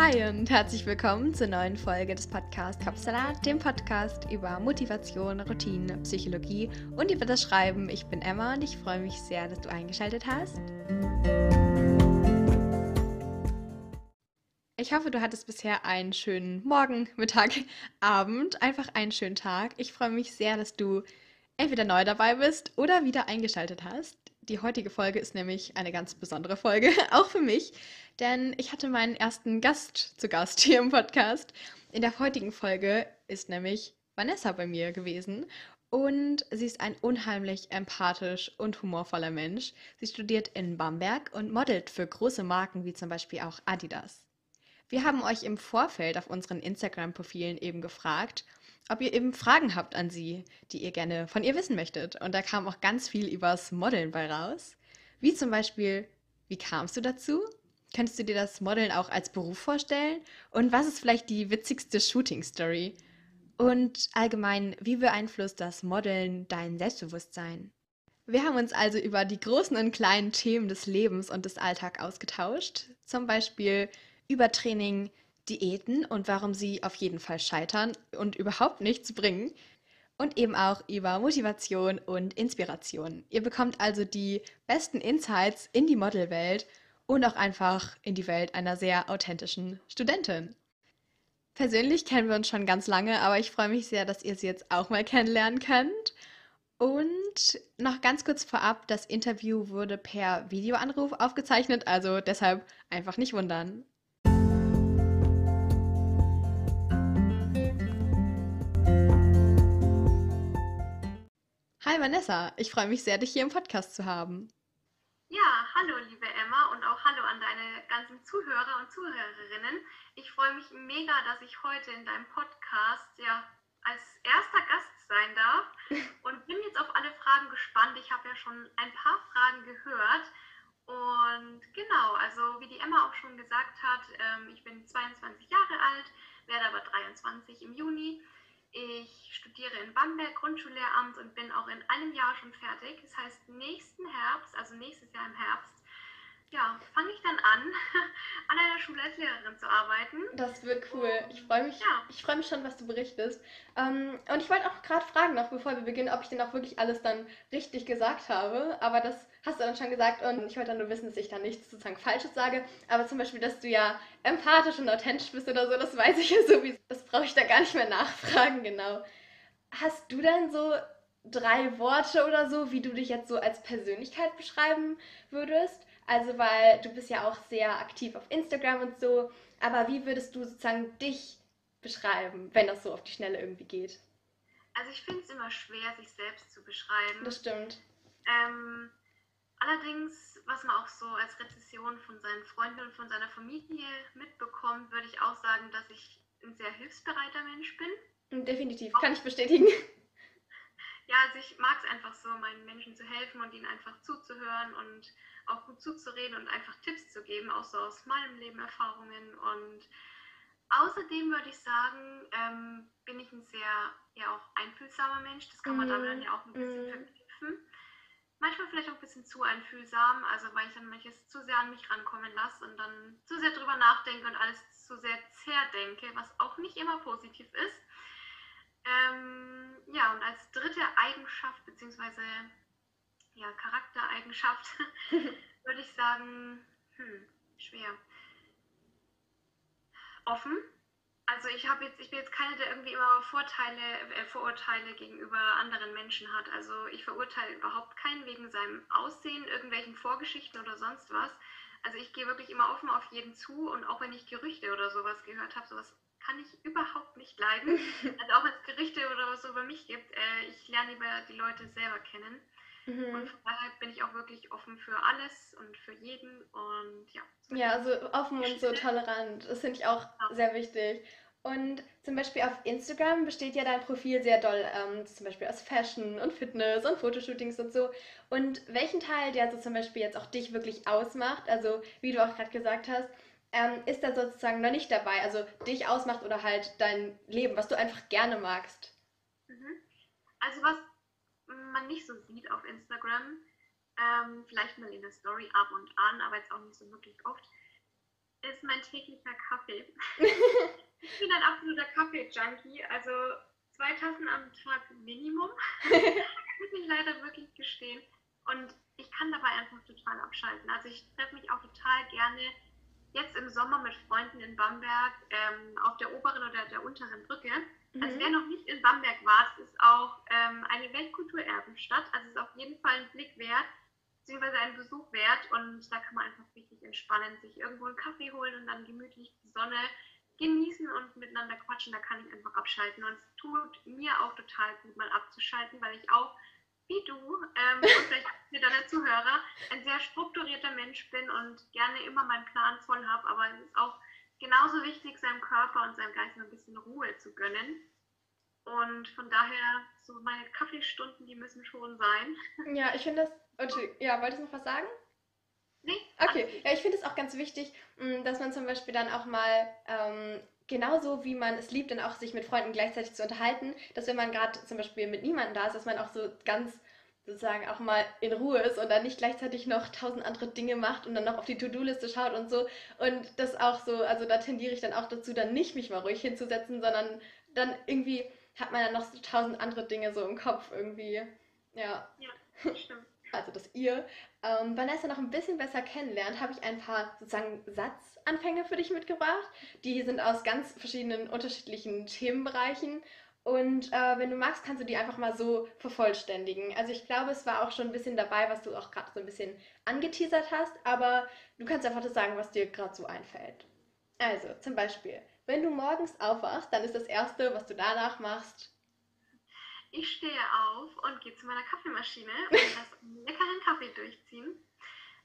Hi und herzlich willkommen zur neuen Folge des Podcasts Kopfsalat, dem Podcast über Motivation, Routine, Psychologie und über das Schreiben. Ich bin Emma und ich freue mich sehr, dass du eingeschaltet hast. Ich hoffe, du hattest bisher einen schönen Morgen, Mittag, Abend, einfach einen schönen Tag. Ich freue mich sehr, dass du entweder neu dabei bist oder wieder eingeschaltet hast. Die heutige Folge ist nämlich eine ganz besondere Folge, auch für mich, denn ich hatte meinen ersten Gast zu Gast hier im Podcast. In der heutigen Folge ist nämlich Vanessa bei mir gewesen und sie ist ein unheimlich empathisch und humorvoller Mensch. Sie studiert in Bamberg und modelt für große Marken wie zum Beispiel auch Adidas. Wir haben euch im Vorfeld auf unseren Instagram-Profilen eben gefragt, ob ihr eben Fragen habt an sie, die ihr gerne von ihr wissen möchtet. Und da kam auch ganz viel übers Modeln bei raus. Wie zum Beispiel, wie kamst du dazu? Könntest du dir das Modeln auch als Beruf vorstellen? Und was ist vielleicht die witzigste Shooting-Story? Und allgemein, wie beeinflusst das Modeln dein Selbstbewusstsein? Wir haben uns also über die großen und kleinen Themen des Lebens und des Alltags ausgetauscht. Zum Beispiel über Training, Diäten und warum sie auf jeden Fall scheitern und überhaupt nichts bringen. Und eben auch über Motivation und Inspiration. Ihr bekommt also die besten Insights in die Modelwelt und auch einfach in die Welt einer sehr authentischen Studentin. Persönlich kennen wir uns schon ganz lange, aber ich freue mich sehr, dass ihr sie jetzt auch mal kennenlernen könnt. Und noch ganz kurz vorab, das Interview wurde per Videoanruf aufgezeichnet, also deshalb einfach nicht wundern. Hi Vanessa, ich freue mich sehr, dich hier im Podcast zu haben. Ja, hallo liebe Emma und auch hallo an deine ganzen Zuhörer und Zuhörerinnen. Ich freue mich mega, dass ich heute in deinem Podcast ja als erster Gast sein darf und bin jetzt auf alle Fragen gespannt. Ich habe ja schon ein paar Fragen gehört und genau, also wie die Emma auch schon gesagt hat, ähm, ich bin 22 Jahre alt, werde aber 23 im Juni ich studiere in Bamberg Grundschullehramt und bin auch in einem Jahr schon fertig. Das heißt, nächsten Herbst, also nächstes Jahr im Herbst, ja, fange ich dann an, an einer Schule als Lehrerin zu arbeiten. Das wird cool. Ich freue mich, ja. ich mich schon, was du berichtest. Ähm, und ich wollte auch gerade fragen, noch bevor wir beginnen, ob ich denn auch wirklich alles dann richtig gesagt habe. Aber das hast du dann schon gesagt und ich wollte dann nur wissen, dass ich da nichts sozusagen Falsches sage. Aber zum Beispiel, dass du ja empathisch und authentisch bist oder so, das weiß ich ja sowieso. Das brauche ich da gar nicht mehr nachfragen, genau. Hast du denn so drei Worte oder so, wie du dich jetzt so als Persönlichkeit beschreiben würdest? Also, weil du bist ja auch sehr aktiv auf Instagram und so. Aber wie würdest du sozusagen dich beschreiben, wenn das so auf die Schnelle irgendwie geht? Also ich finde es immer schwer, sich selbst zu beschreiben. Das stimmt. Ähm, allerdings, was man auch so als Rezession von seinen Freunden und von seiner Familie mitbekommt, würde ich auch sagen, dass ich ein sehr hilfsbereiter Mensch bin. Definitiv, kann ich bestätigen. Ja, also ich mag es einfach so, meinen Menschen zu helfen und ihnen einfach zuzuhören und auch gut zuzureden und einfach Tipps zu geben, auch so aus meinem Leben Erfahrungen. Und außerdem würde ich sagen, ähm, bin ich ein sehr ja auch einfühlsamer Mensch. Das kann man mm. damit dann ja auch ein bisschen mm. verknüpfen. Manchmal vielleicht auch ein bisschen zu einfühlsam, also weil ich dann manches zu sehr an mich rankommen lasse und dann zu sehr drüber nachdenke und alles zu sehr zerdenke, was auch nicht immer positiv ist. Ähm, ja, und als dritte Eigenschaft, beziehungsweise ja, Charaktereigenschaft, würde ich sagen, hm, schwer. Offen. Also ich habe jetzt, ich bin jetzt keine, der irgendwie immer Vorteile, äh, Vorurteile gegenüber anderen Menschen hat. Also ich verurteile überhaupt keinen wegen seinem Aussehen, irgendwelchen Vorgeschichten oder sonst was. Also ich gehe wirklich immer offen auf jeden zu und auch wenn ich Gerüchte oder sowas gehört habe, sowas kann ich überhaupt nicht leiden. Also auch wenn es Gerichte oder was so über mich gibt, äh, ich lerne lieber die Leute selber kennen. Mhm. Und von daher bin ich auch wirklich offen für alles und für jeden und ja. Ja, also offen und so tolerant. Das finde ich auch ja. sehr wichtig. Und zum Beispiel auf Instagram besteht ja dein Profil sehr doll, ähm, zum Beispiel aus Fashion und Fitness und Fotoshootings und so. Und welchen Teil, der so zum Beispiel jetzt auch dich wirklich ausmacht, also wie du auch gerade gesagt hast, ähm, ist da sozusagen noch nicht dabei, also dich ausmacht oder halt dein Leben, was du einfach gerne magst? Mhm. Also was man nicht so sieht auf Instagram, ähm, vielleicht mal in der Story ab und an, aber jetzt auch nicht so wirklich oft, ist mein täglicher Kaffee. ich bin ein absoluter Kaffee-Junkie, also zwei Tassen am Tag Minimum. muss ich leider wirklich gestehen. Und ich kann dabei einfach total abschalten. Also ich treffe mich auch total gerne jetzt im Sommer mit Freunden in Bamberg ähm, auf der oberen oder der unteren Brücke. Mhm. Also wer noch nicht in Bamberg war, es ist auch ähm, eine Weltkulturerbenstadt. Also es ist auf jeden Fall ein Blick wert, beziehungsweise ein Besuch wert. Und da kann man einfach richtig entspannen, sich irgendwo einen Kaffee holen und dann gemütlich die Sonne genießen und miteinander quatschen. Da kann ich einfach abschalten. Und es tut mir auch total gut, mal abzuschalten, weil ich auch wie du ähm, und vielleicht für deine Zuhörer ein sehr strukturierter Mensch bin und gerne immer meinen Plan voll habe, aber es ist auch genauso wichtig, seinem Körper und seinem Geist ein bisschen Ruhe zu gönnen. Und von daher, so meine Kaffeestunden, die müssen schon sein. Ja, ich finde das. Ja, wolltest du noch was sagen? Nee. Okay, ja, ich finde es auch ganz wichtig, mm, dass man zum Beispiel dann auch mal ähm, genauso wie man es liebt, dann auch sich mit Freunden gleichzeitig zu unterhalten, dass wenn man gerade zum Beispiel mit niemandem da ist, dass man auch so ganz sozusagen auch mal in Ruhe ist und dann nicht gleichzeitig noch tausend andere Dinge macht und dann noch auf die To-Do-Liste schaut und so. Und das auch so, also da tendiere ich dann auch dazu, dann nicht mich mal ruhig hinzusetzen, sondern dann irgendwie hat man dann noch so tausend andere Dinge so im Kopf irgendwie. Ja. Ja, stimmt. Also, dass ihr ähm, Vanessa noch ein bisschen besser kennenlernt, habe ich ein paar sozusagen Satzanfänge für dich mitgebracht. Die sind aus ganz verschiedenen unterschiedlichen Themenbereichen und äh, wenn du magst, kannst du die einfach mal so vervollständigen. Also ich glaube, es war auch schon ein bisschen dabei, was du auch gerade so ein bisschen angeteasert hast, aber du kannst einfach das sagen, was dir gerade so einfällt. Also zum Beispiel, wenn du morgens aufwachst, dann ist das Erste, was du danach machst. Ich stehe auf und gehe zu meiner Kaffeemaschine und lasse einen leckeren Kaffee durchziehen.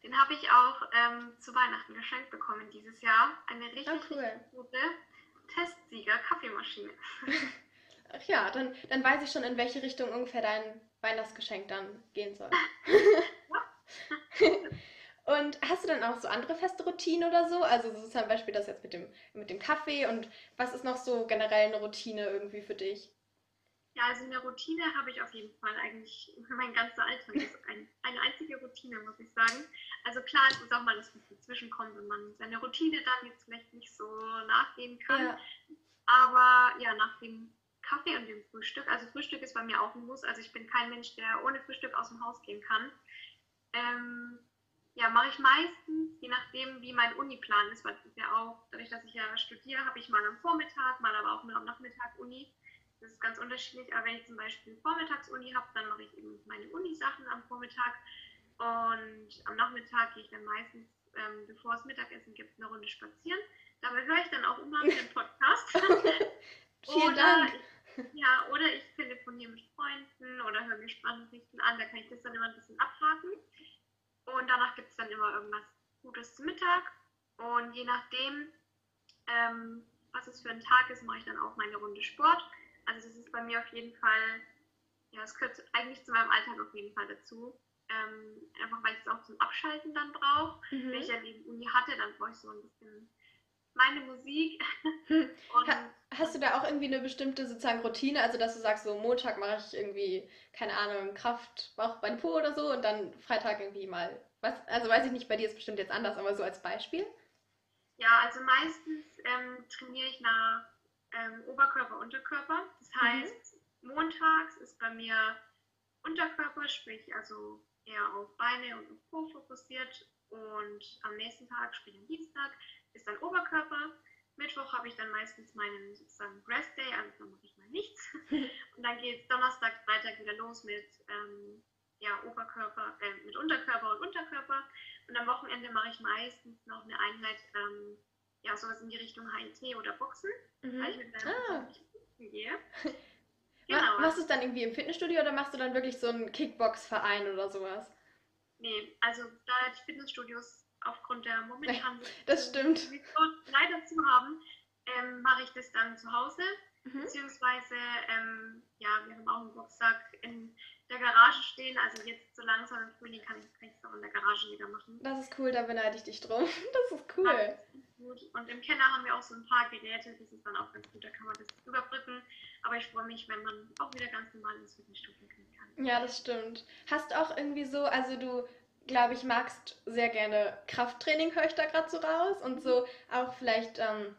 Den habe ich auch ähm, zu Weihnachten geschenkt bekommen dieses Jahr. Eine richtig, oh, cool. richtig gute Testsieger-Kaffeemaschine. Ach ja, dann, dann weiß ich schon, in welche Richtung ungefähr dein Weihnachtsgeschenk dann gehen soll. und hast du dann auch so andere feste Routinen oder so? Also so zum Beispiel das jetzt mit dem, mit dem Kaffee und was ist noch so generell eine Routine irgendwie für dich? Ja, also eine Routine habe ich auf jeden Fall eigentlich, mein ganzer Alltag ist ein, eine einzige Routine, muss ich sagen. Also klar, es ist auch mal, dass was dazwischen kommt und man seine Routine dann jetzt vielleicht nicht so nachgehen kann. Ja. Aber ja, nach dem Kaffee und dem Frühstück. Also Frühstück ist bei mir auch ein Muss. Also ich bin kein Mensch, der ohne Frühstück aus dem Haus gehen kann. Ähm, ja, mache ich meistens, je nachdem, wie mein Uniplan ist, weil es ist ja auch, dadurch, dass ich ja studiere, habe ich mal am Vormittag, mal aber auch mal am Nachmittag Uni. Das ist ganz unterschiedlich, aber wenn ich zum Beispiel Vormittags-Uni habe, dann mache ich eben meine Uni-Sachen am Vormittag und am Nachmittag gehe ich dann meistens, ähm, bevor es Mittagessen gibt, eine Runde spazieren. Dabei höre ich dann auch immer den Podcast. Vielen Dank. Ja, oder ich telefoniere mit Freunden oder höre mir Sprachnachrichten an, da kann ich das dann immer ein bisschen abhaken. Und danach gibt es dann immer irgendwas Gutes zum Mittag. Und je nachdem, ähm, was es für ein Tag ist, mache ich dann auch meine Runde Sport. Also das ist bei mir auf jeden Fall, ja, es gehört eigentlich zu meinem Alltag auf jeden Fall dazu. Ähm, einfach weil ich es auch zum Abschalten dann brauche. Mhm. Wenn ich ja neben Uni hatte, dann brauche ich so ein bisschen meine Musik. Ha hast du da auch irgendwie eine bestimmte sozusagen Routine? Also, dass du sagst, so Montag mache ich irgendwie, keine Ahnung, Kraft, Bauch, Bein, Po oder so und dann Freitag irgendwie mal, was, also weiß ich nicht, bei dir ist bestimmt jetzt anders, aber so als Beispiel? Ja, also meistens ähm, trainiere ich nach ähm, Oberkörper, Unterkörper. Das mhm. heißt, mhm. montags ist bei mir Unterkörper, sprich also eher auf Beine und Po fokussiert und am nächsten Tag, sprich am Dienstag, ist dann Oberkörper. Mittwoch habe ich dann meistens meinen sozusagen Rest Day, also mache ich mal nichts. Und dann geht es Donnerstag, Freitag wieder los mit ähm, ja, Oberkörper, äh, mit Unterkörper und Unterkörper. Und am Wochenende mache ich meistens noch eine Einheit, ähm, ja, sowas in die Richtung HIT oder Boxen, mhm. weil ich mit meinem ah. gehe. Genau. Machst du es dann irgendwie im Fitnessstudio oder machst du dann wirklich so einen Kickbox-Verein oder sowas? Nee, also da die Fitnessstudios aufgrund der momentanen das stimmt. leider zu haben, ähm, mache ich das dann zu Hause. Mhm. Beziehungsweise, ähm, ja, wir haben auch einen Boxsack in der Garage stehen. Also jetzt so langsam im Frühling kann ich es auch in der Garage wieder machen. Das ist cool, da beneide ich dich drum. Das ist cool. Ja, gut. Und im Keller haben wir auch so ein paar Geräte, das ist dann auch ganz gut, da kann man das überbrücken. Aber ich freue mich, wenn man auch wieder ganz normal ins Fitnessstudio gehen kann. Ja, das stimmt. Hast auch irgendwie so, also du glaube ich, magst sehr gerne Krafttraining, höre ich da gerade so raus. Und so auch vielleicht ähm,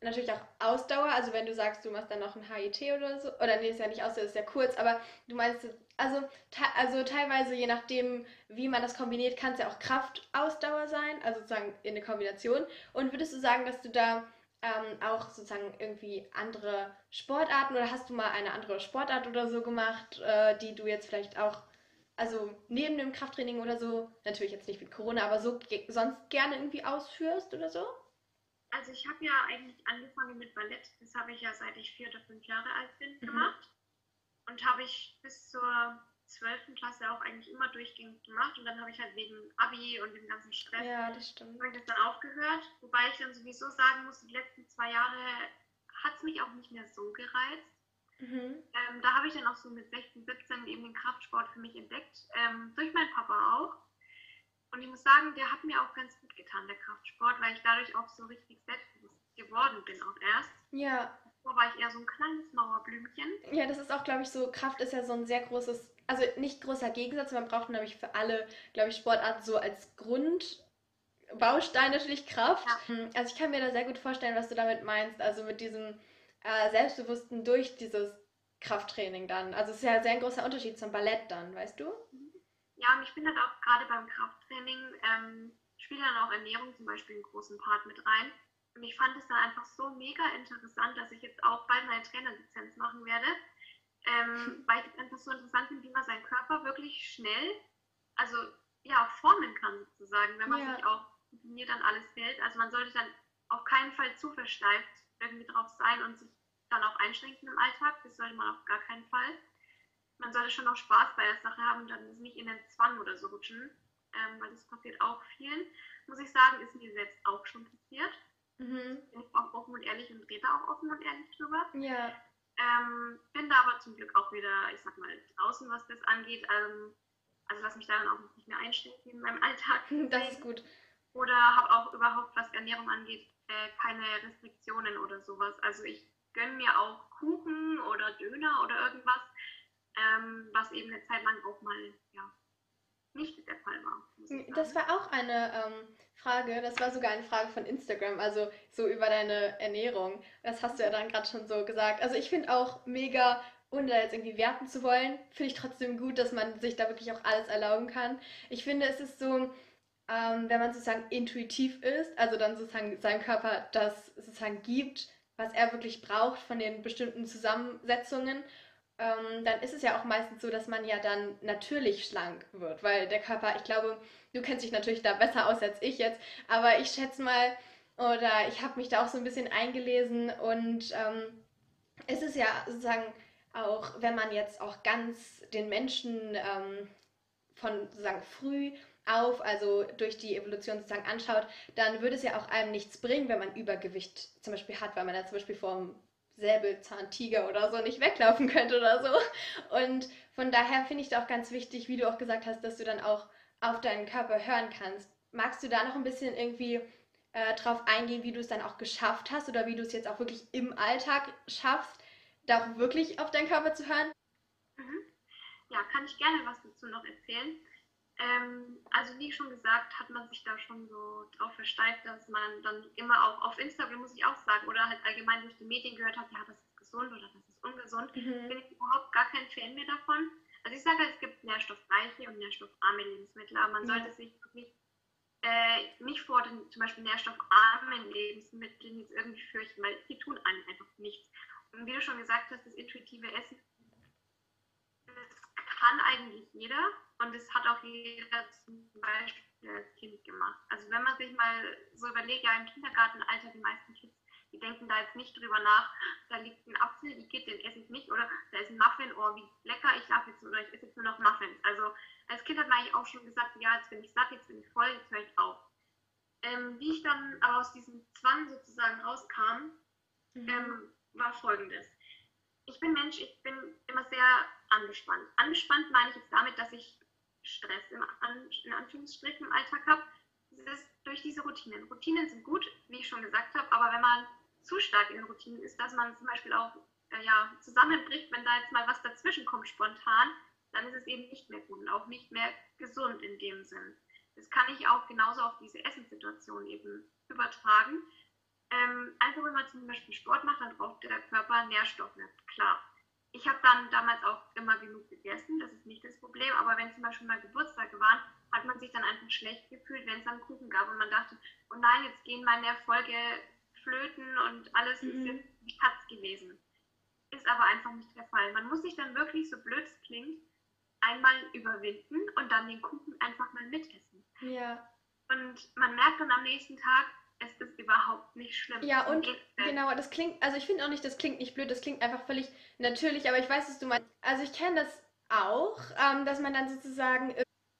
natürlich auch Ausdauer. Also wenn du sagst, du machst dann noch ein HIT oder so. Oder nee, ist ja nicht Ausdauer, ist ja kurz. Aber du meinst, also, te also teilweise je nachdem, wie man das kombiniert, kann es ja auch Kraftausdauer sein. Also sozusagen in der Kombination. Und würdest du sagen, dass du da ähm, auch sozusagen irgendwie andere Sportarten oder hast du mal eine andere Sportart oder so gemacht, äh, die du jetzt vielleicht auch also neben dem Krafttraining oder so, natürlich jetzt nicht mit Corona, aber so sonst gerne irgendwie ausführst oder so? Also ich habe ja eigentlich angefangen mit Ballett. Das habe ich ja seit ich vier oder fünf Jahre alt bin mhm. gemacht. Und habe ich bis zur zwölften Klasse auch eigentlich immer durchgehend gemacht. Und dann habe ich halt wegen Abi und dem ganzen Stress ja, das stimmt. ich das dann aufgehört. Wobei ich dann sowieso sagen muss, die letzten zwei Jahre hat es mich auch nicht mehr so gereizt. Mhm. Ähm, da habe ich dann auch so mit 16, 17 eben den Kraftsport für mich entdeckt, ähm, durch meinen Papa auch. Und ich muss sagen, der hat mir auch ganz gut getan, der Kraftsport, weil ich dadurch auch so richtig selbstbewusst geworden bin auch erst. Ja. War ich eher so ein kleines Mauerblümchen. Ja, das ist auch, glaube ich, so, Kraft ist ja so ein sehr großes, also nicht großer Gegensatz, man braucht nämlich für alle, glaube ich, Sportarten so als Grundbaustein natürlich Kraft. Ja. Also ich kann mir da sehr gut vorstellen, was du damit meinst, also mit diesem äh, Selbstbewussten durch dieses Krafttraining dann. Also es ist ja sehr ein großer Unterschied zum Ballett dann, weißt du? Ja, und ich finde halt auch gerade beim Krafttraining ähm, spielt dann auch Ernährung zum Beispiel einen großen Part mit rein. Und ich fand es dann einfach so mega interessant, dass ich jetzt auch bald meine Trainerlizenz machen werde, ähm, weil ich es einfach so interessant finde, wie man seinen Körper wirklich schnell, also ja, formen kann sozusagen, wenn man ja. sich auch mir dann alles hält. Also man sollte dann auf keinen Fall zu versteift irgendwie drauf sein und sich dann auch einschränken im Alltag. Das sollte man auf gar keinen Fall. Man sollte schon noch Spaß bei der Sache haben und dann nicht in den Zwang oder so rutschen, ähm, weil das passiert auch vielen. Muss ich sagen, ist mir selbst auch schon passiert. Mhm. Bin ich auch offen und ehrlich und rede auch offen und ehrlich drüber. Ja. Ähm, bin da aber zum Glück auch wieder, ich sag mal, draußen, was das angeht. Ähm, also lass mich daran auch nicht mehr einschränken in meinem Alltag. Das ist gut. Oder habe auch überhaupt, was Ernährung angeht, äh, keine Restriktionen oder sowas. Also ich gönne mir auch Kuchen oder Döner oder irgendwas, ähm, was eben eine Zeit lang auch mal ja, nicht der Fall war. Das war auch eine ähm, Frage, das war sogar eine Frage von Instagram, also so über deine Ernährung. Das hast du ja dann gerade schon so gesagt. Also ich finde auch mega, ohne da jetzt irgendwie werten zu wollen, finde ich trotzdem gut, dass man sich da wirklich auch alles erlauben kann. Ich finde, es ist so, ähm, wenn man sozusagen intuitiv ist, also dann sozusagen seinem Körper das sozusagen gibt, was er wirklich braucht von den bestimmten Zusammensetzungen, ähm, dann ist es ja auch meistens so, dass man ja dann natürlich schlank wird, weil der Körper, ich glaube, du kennst dich natürlich da besser aus als ich jetzt, aber ich schätze mal, oder ich habe mich da auch so ein bisschen eingelesen und ähm, es ist ja sozusagen auch, wenn man jetzt auch ganz den Menschen ähm, von sozusagen früh auf, also durch die Evolution sozusagen anschaut, dann würde es ja auch einem nichts bringen, wenn man Übergewicht zum Beispiel hat, weil man da zum Beispiel vom Säbelzahntiger oder so nicht weglaufen könnte oder so. Und von daher finde ich da auch ganz wichtig, wie du auch gesagt hast, dass du dann auch auf deinen Körper hören kannst. Magst du da noch ein bisschen irgendwie äh, drauf eingehen, wie du es dann auch geschafft hast oder wie du es jetzt auch wirklich im Alltag schaffst, da auch wirklich auf deinen Körper zu hören? Mhm. Ja, kann ich gerne was dazu noch erzählen. Ähm, also wie schon gesagt, hat man sich da schon so drauf versteift, dass man dann immer auch auf Instagram, muss ich auch sagen, oder halt allgemein durch die Medien gehört hat, ja, das ist gesund oder das ist ungesund. Mhm. Bin ich überhaupt gar kein Fan mehr davon. Also ich sage halt, es gibt nährstoffreiche und nährstoffarme Lebensmittel, aber man mhm. sollte sich wirklich äh, nicht vor den zum Beispiel nährstoffarmen Lebensmitteln jetzt irgendwie fürchten, weil die tun einem einfach nichts. Und wie du schon gesagt hast, das intuitive Essen, kann eigentlich jeder und das hat auch jeder zum Beispiel als Kind gemacht. Also wenn man sich mal so überlegt, ja im Kindergartenalter, die meisten Kids, die denken da jetzt nicht drüber nach, da liegt ein Apfel, die Kid, den esse ich nicht, oder da ist ein Muffin, oh wie lecker, ich darf jetzt oder ich esse jetzt nur noch Muffins. Also als Kind hat man eigentlich auch schon gesagt, ja, jetzt bin ich satt, jetzt bin ich voll, jetzt höre ich auf. Ähm, wie ich dann aber aus diesem Zwang sozusagen rauskam, mhm. ähm, war folgendes ich bin Mensch, ich bin immer sehr angespannt. Angespannt meine ich jetzt damit, dass ich Stress im, in Anführungsstrichen im Alltag habe. Das ist durch diese Routinen. Routinen sind gut, wie ich schon gesagt habe, aber wenn man zu stark in Routinen ist, dass man zum Beispiel auch äh, ja, zusammenbricht, wenn da jetzt mal was dazwischen kommt spontan, dann ist es eben nicht mehr gut und auch nicht mehr gesund in dem Sinn. Das kann ich auch genauso auf diese Essenssituation eben übertragen. Ähm, also wenn man zum Beispiel Sport macht, dann braucht der Körper Nährstoffe, klar. Ich habe dann damals auch immer genug gegessen, das ist nicht das Problem, aber wenn zum Beispiel mal Geburtstage waren, hat man sich dann einfach schlecht gefühlt, wenn es dann Kuchen gab und man dachte, oh nein, jetzt gehen meine Erfolge flöten und alles mhm. ist jetzt wie Katz gewesen. Ist aber einfach nicht der Fall. Man muss sich dann wirklich, so blöd es klingt, einmal überwinden und dann den Kuchen einfach mal mitessen. Ja. Und man merkt dann am nächsten Tag, es ist überhaupt nicht schlimm. Ja, und genau, das klingt, also ich finde auch nicht, das klingt nicht blöd, das klingt einfach völlig natürlich, aber ich weiß, was du meinst. Also ich kenne das auch, ähm, dass man dann sozusagen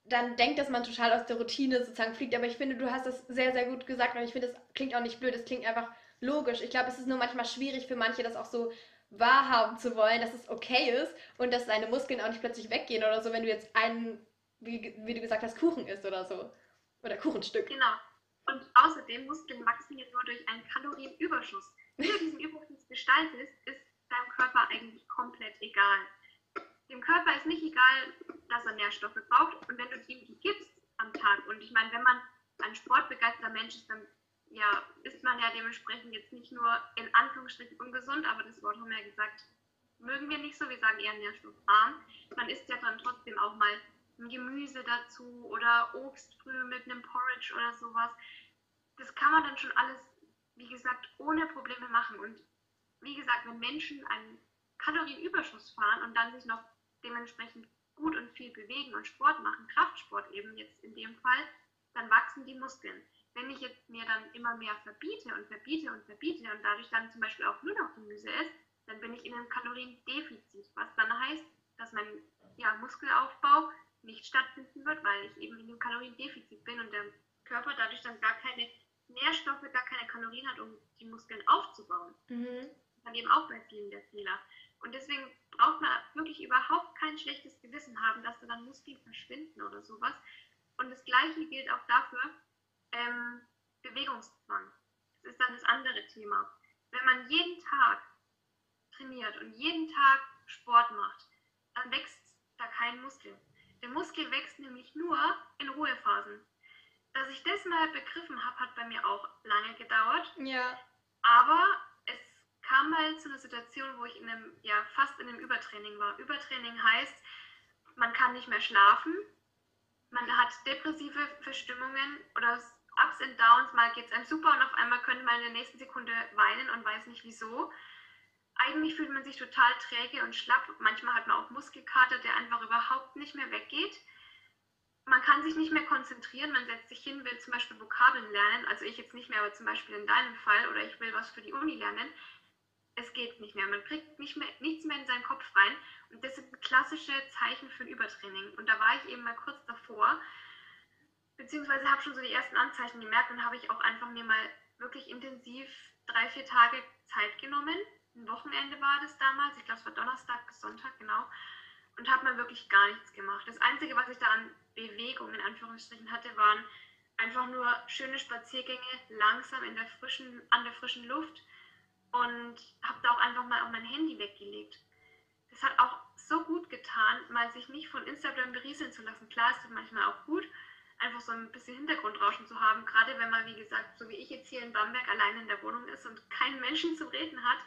dann denkt, dass man total aus der Routine sozusagen fliegt, aber ich finde, du hast das sehr, sehr gut gesagt und ich finde, das klingt auch nicht blöd, das klingt einfach logisch. Ich glaube, es ist nur manchmal schwierig für manche, das auch so wahrhaben zu wollen, dass es okay ist und dass deine Muskeln auch nicht plötzlich weggehen oder so, wenn du jetzt einen, wie, wie du gesagt hast, Kuchen isst oder so. Oder Kuchenstück. Genau. Und außerdem, Muskeln wachsen ja nur durch einen Kalorienüberschuss. Wie du diesen Überschuss gestaltest, ist deinem Körper eigentlich komplett egal. Dem Körper ist nicht egal, dass er Nährstoffe braucht und wenn du ihm die gibst am Tag, und ich meine, wenn man ein sportbegeisterter Mensch ist, dann ja, ist man ja dementsprechend jetzt nicht nur in Anführungsstrichen ungesund, aber das Wort haben wir ja gesagt, mögen wir nicht so, wir sagen eher nährstoffarm. Man isst ja dann trotzdem auch mal ein Gemüse dazu oder Obst früh mit einem Porridge oder sowas. Das kann man dann schon alles, wie gesagt, ohne Probleme machen. Und wie gesagt, wenn Menschen einen Kalorienüberschuss fahren und dann sich noch dementsprechend gut und viel bewegen und Sport machen, Kraftsport eben jetzt in dem Fall, dann wachsen die Muskeln wenn ich jetzt mir dann immer mehr verbiete und verbiete und verbiete und dadurch dann zum Beispiel auch nur noch Gemüse esse, dann bin ich in einem Kaloriendefizit, was dann heißt, dass mein ja, Muskelaufbau nicht stattfinden wird, weil ich eben in einem Kaloriendefizit bin und der Körper dadurch dann gar keine Nährstoffe, gar keine Kalorien hat, um die Muskeln aufzubauen. Mhm. Dann eben auch bei vielen der Fehler. Und deswegen braucht man wirklich überhaupt kein schlechtes Gewissen haben, dass da dann Muskeln verschwinden oder sowas. Und das Gleiche gilt auch dafür, ähm, Bewegungszwang. Das ist dann das andere Thema. Wenn man jeden Tag trainiert und jeden Tag Sport macht, dann wächst da kein Muskel. Der Muskel wächst nämlich nur in Ruhephasen. Dass ich das mal begriffen habe, hat bei mir auch lange gedauert. Ja. Aber es kam mal zu einer Situation, wo ich in einem, ja, fast in einem Übertraining war. Übertraining heißt, man kann nicht mehr schlafen, man hat depressive Verstimmungen oder Ups und Downs, mal geht es einem super und auf einmal könnte man in der nächsten Sekunde weinen und weiß nicht wieso. Eigentlich fühlt man sich total träge und schlapp. Manchmal hat man auch Muskelkater, der einfach überhaupt nicht mehr weggeht. Man kann sich nicht mehr konzentrieren, man setzt sich hin, will zum Beispiel Vokabeln lernen, also ich jetzt nicht mehr, aber zum Beispiel in deinem Fall, oder ich will was für die Uni lernen. Es geht nicht mehr, man kriegt nicht mehr, nichts mehr in seinen Kopf rein und das sind klassische Zeichen für ein Übertraining. Und da war ich eben mal kurz davor, beziehungsweise habe schon so die ersten Anzeichen gemerkt und habe ich auch einfach mir mal wirklich intensiv drei, vier Tage Zeit genommen. Ein Wochenende war das damals, ich glaube es war Donnerstag bis Sonntag, genau. Und habe mal wirklich gar nichts gemacht. Das Einzige, was ich da an Bewegung in Anführungsstrichen hatte, waren einfach nur schöne Spaziergänge langsam in der frischen, an der frischen Luft und habe da auch einfach mal auch mein Handy weggelegt. Das hat auch so gut getan, mal sich nicht von Instagram berieseln zu lassen. Klar ist das manchmal auch gut, einfach so ein bisschen Hintergrundrauschen zu haben, gerade wenn man, wie gesagt, so wie ich jetzt hier in Bamberg allein in der Wohnung ist und keinen Menschen zu reden hat,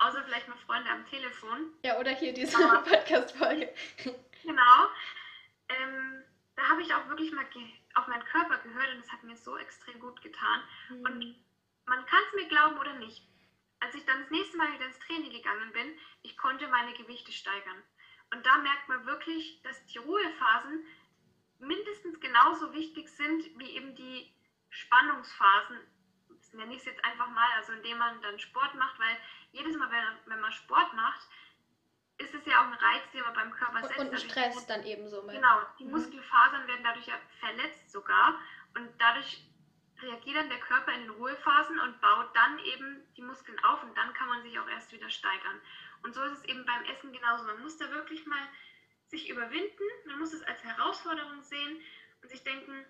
außer vielleicht mal Freunde am Telefon. Ja, oder hier diese Podcast-Folge. genau. Ähm, da habe ich auch wirklich mal auf meinen Körper gehört und es hat mir so extrem gut getan. Mhm. Und man kann es mir glauben oder nicht. Als ich dann das nächste Mal wieder ins Training gegangen bin, ich konnte meine Gewichte steigern. Und da merkt man wirklich, dass die Ruhephasen mindestens genauso wichtig sind wie eben die Spannungsphasen. Das nenne ich es jetzt einfach mal, also indem man dann Sport macht, weil jedes Mal, wenn, wenn man Sport macht, ist es ja auch ein Reiz, den man beim Körper setzt. Und ein Stress dann ebenso. Mit. Genau, die mhm. Muskelfasern werden dadurch ja verletzt sogar und dadurch reagiert dann der Körper in Ruhephasen und baut dann eben die Muskeln auf und dann kann man sich auch erst wieder steigern. Und so ist es eben beim Essen genauso. Man muss da wirklich mal sich überwinden, man muss es als Herausforderung sehen und sich denken,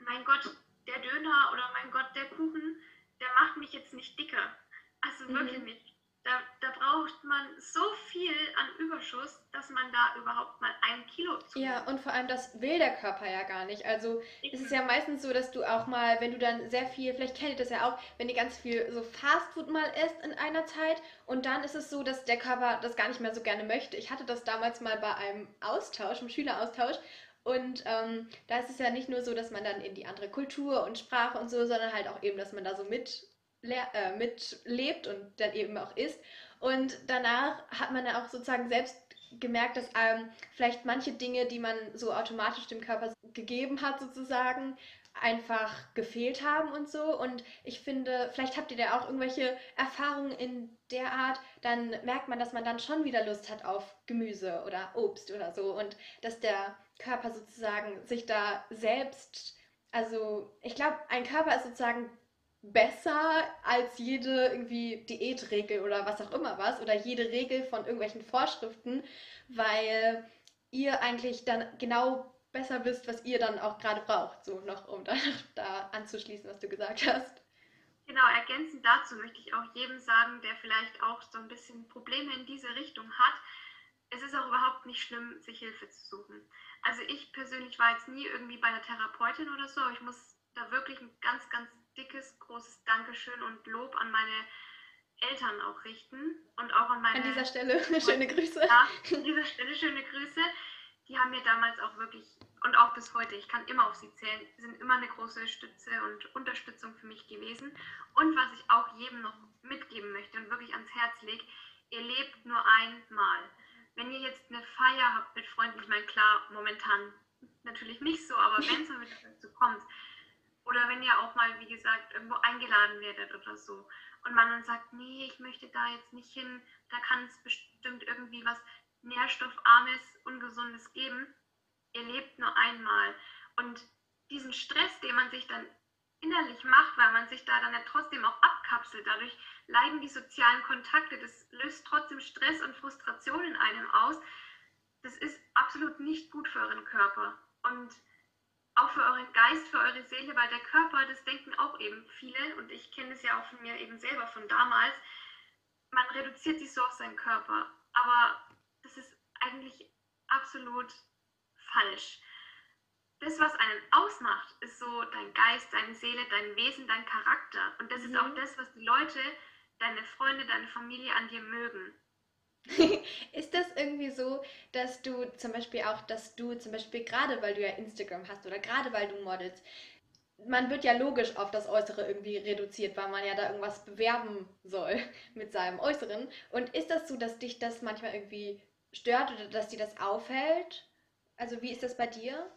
mein Gott, der Döner oder mein Gott, der Kuchen, der macht mich jetzt nicht dicker. Also mhm. wirklich nicht. Da, da braucht man so viel an Überschuss, dass man da überhaupt mal ein Kilo zunimmt. Ja, und vor allem das will der Körper ja gar nicht. Also es ist ja meistens so, dass du auch mal, wenn du dann sehr viel, vielleicht kennt ihr das ja auch, wenn ihr ganz viel so Fastfood mal esst in einer Zeit und dann ist es so, dass der Körper das gar nicht mehr so gerne möchte. Ich hatte das damals mal bei einem Austausch, einem Schüleraustausch und ähm, da ist es ja nicht nur so, dass man dann in die andere Kultur und Sprache und so, sondern halt auch eben, dass man da so mit, äh, mitlebt und dann eben auch isst. Und danach hat man ja auch sozusagen selbst gemerkt, dass ähm, vielleicht manche Dinge, die man so automatisch dem Körper gegeben hat, sozusagen, einfach gefehlt haben und so. Und ich finde, vielleicht habt ihr da auch irgendwelche Erfahrungen in der Art, dann merkt man, dass man dann schon wieder Lust hat auf Gemüse oder Obst oder so. Und dass der Körper sozusagen sich da selbst, also ich glaube, ein Körper ist sozusagen besser als jede irgendwie Diätregel oder was auch immer was oder jede Regel von irgendwelchen Vorschriften, weil ihr eigentlich dann genau besser wisst, was ihr dann auch gerade braucht, so noch um da, da anzuschließen, was du gesagt hast. Genau, ergänzend dazu möchte ich auch jedem sagen, der vielleicht auch so ein bisschen Probleme in diese Richtung hat, es ist auch überhaupt nicht schlimm, sich Hilfe zu suchen. Also ich persönlich war jetzt nie irgendwie bei einer Therapeutin oder so, aber ich muss da wirklich ein ganz, ganz dickes, großes Dankeschön und Lob an meine Eltern auch richten und auch an meine... An dieser Stelle schöne Grüße. Ja, an dieser Stelle schöne Grüße. Die haben mir damals auch wirklich und auch bis heute, ich kann immer auf sie zählen, sind immer eine große Stütze und Unterstützung für mich gewesen. Und was ich auch jedem noch mitgeben möchte und wirklich ans Herz lege, ihr lebt nur einmal. Wenn ihr jetzt eine Feier habt mit Freunden, ich meine, klar, momentan natürlich nicht so, aber wenn es mal dazu kommt, oder wenn ihr auch mal, wie gesagt, irgendwo eingeladen werdet oder so, und man dann sagt, nee, ich möchte da jetzt nicht hin, da kann es bestimmt irgendwie was Nährstoffarmes, Ungesundes geben. Ihr lebt nur einmal. Und diesen Stress, den man sich dann innerlich macht, weil man sich da dann ja trotzdem auch abkapselt, dadurch leiden die sozialen Kontakte, das löst trotzdem Stress und Frustration in einem aus. Das ist absolut nicht gut für euren Körper und auch für euren Geist, für eure Seele, weil der Körper, das denken auch eben viele und ich kenne es ja auch von mir eben selber von damals, man reduziert sich so auf seinen Körper, aber das ist eigentlich absolut falsch. Das, was einen ausmacht, ist so dein Geist, deine Seele, dein Wesen, dein Charakter. Und das mhm. ist auch das, was die Leute, deine Freunde, deine Familie an dir mögen. ist das irgendwie so, dass du zum Beispiel auch, dass du zum Beispiel gerade, weil du ja Instagram hast oder gerade weil du modelst, man wird ja logisch auf das Äußere irgendwie reduziert, weil man ja da irgendwas bewerben soll mit seinem Äußeren. Und ist das so, dass dich das manchmal irgendwie stört oder dass dir das auffällt? Also wie ist das bei dir?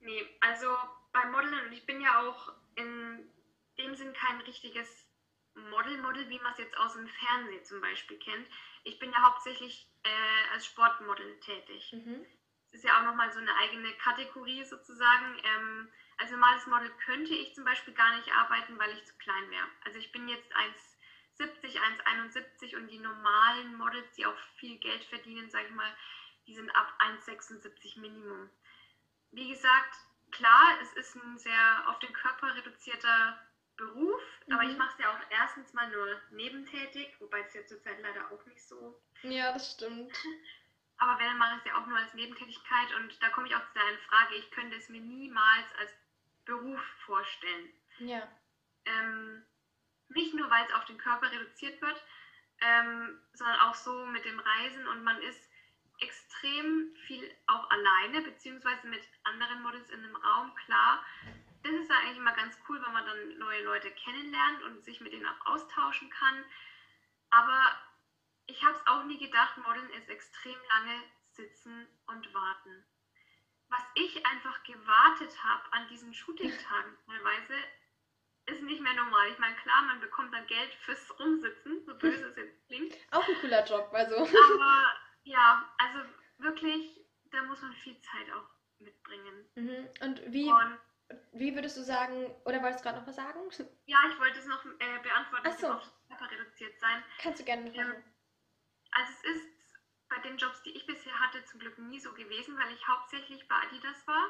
Nee, also beim Modeln, und ich bin ja auch in dem Sinn kein richtiges Model-Model, wie man es jetzt aus dem Fernsehen zum Beispiel kennt. Ich bin ja hauptsächlich äh, als Sportmodel tätig. Mhm. Das ist ja auch nochmal so eine eigene Kategorie sozusagen. Ähm, als normales Model könnte ich zum Beispiel gar nicht arbeiten, weil ich zu klein wäre. Also ich bin jetzt 1,70, 1,71 und die normalen Models, die auch viel Geld verdienen, sage ich mal, die sind ab 1,76 Minimum. Wie gesagt, klar, es ist ein sehr auf den Körper reduzierter Beruf, mhm. aber ich mache es ja auch erstens mal nur nebentätig, wobei es ja zurzeit leider auch nicht so. Ja, das stimmt. Aber wenn, mache ich es ja auch nur als Nebentätigkeit und da komme ich auch zu deiner Frage, ich könnte es mir niemals als Beruf vorstellen. Ja. Ähm, nicht nur, weil es auf den Körper reduziert wird, ähm, sondern auch so mit dem Reisen und man ist extrem viel auch alleine, beziehungsweise mit anderen Models in einem Raum, klar. Das ist eigentlich immer ganz cool, wenn man dann neue Leute kennenlernt und sich mit denen auch austauschen kann. Aber ich habe es auch nie gedacht, Modeln ist extrem lange sitzen und warten. Was ich einfach gewartet habe an diesen Shooting-Tagen teilweise, ist nicht mehr normal. Ich meine, klar, man bekommt dann Geld fürs Rumsitzen, so böse es jetzt klingt. Auch ein cooler Job, also. Aber ja, also wirklich, da muss man viel Zeit auch mitbringen. Mhm. Und wie, Und, wie würdest du sagen, oder wolltest du gerade noch was sagen? Ja, ich wollte es noch äh, beantworten, Ach so. auf reduziert sein. Kannst du gerne noch ähm, Also es ist bei den Jobs, die ich bisher hatte, zum Glück nie so gewesen, weil ich hauptsächlich bei Adidas war.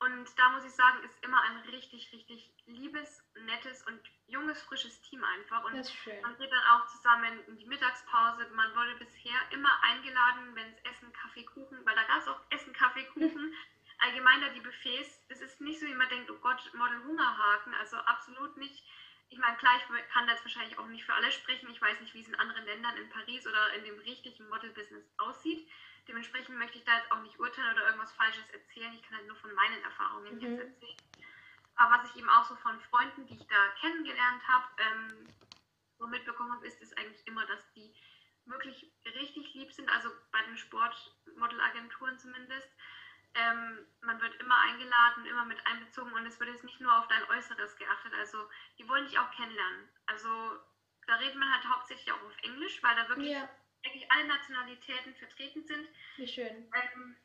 Und da muss ich sagen, ist immer ein richtig, richtig liebes, nettes und junges, frisches Team einfach. Und man geht dann auch zusammen in die Mittagspause. Man wurde bisher immer eingeladen, wenn es Essen, Kaffee Kaffee, Kuchen, weil da gab es auch Essen, Kaffee, Kuchen. Allgemein da die Buffets, es ist nicht so, wie man denkt, oh Gott, Model Hungerhaken, also absolut nicht. Ich meine, klar, ich kann das wahrscheinlich auch nicht für alle sprechen. Ich weiß nicht, wie es in anderen Ländern, in Paris oder in dem richtigen Model-Business aussieht. Dementsprechend möchte ich da jetzt auch nicht urteilen oder irgendwas Falsches erzählen. Ich kann halt nur von meinen Erfahrungen mhm. jetzt erzählen. Aber was ich eben auch so von Freunden, die ich da kennengelernt habe, ähm, so mitbekommen habe, ist es eigentlich immer, dass die wirklich richtig lieb sind, also bei den Sportmodelagenturen zumindest. Ähm, man wird immer eingeladen, immer mit einbezogen und es wird jetzt nicht nur auf dein Äußeres geachtet. Also die wollen dich auch kennenlernen. Also da redet man halt hauptsächlich auch auf Englisch, weil da wirklich, ja. wirklich alle Nationalitäten vertreten sind. Wie schön. Ähm,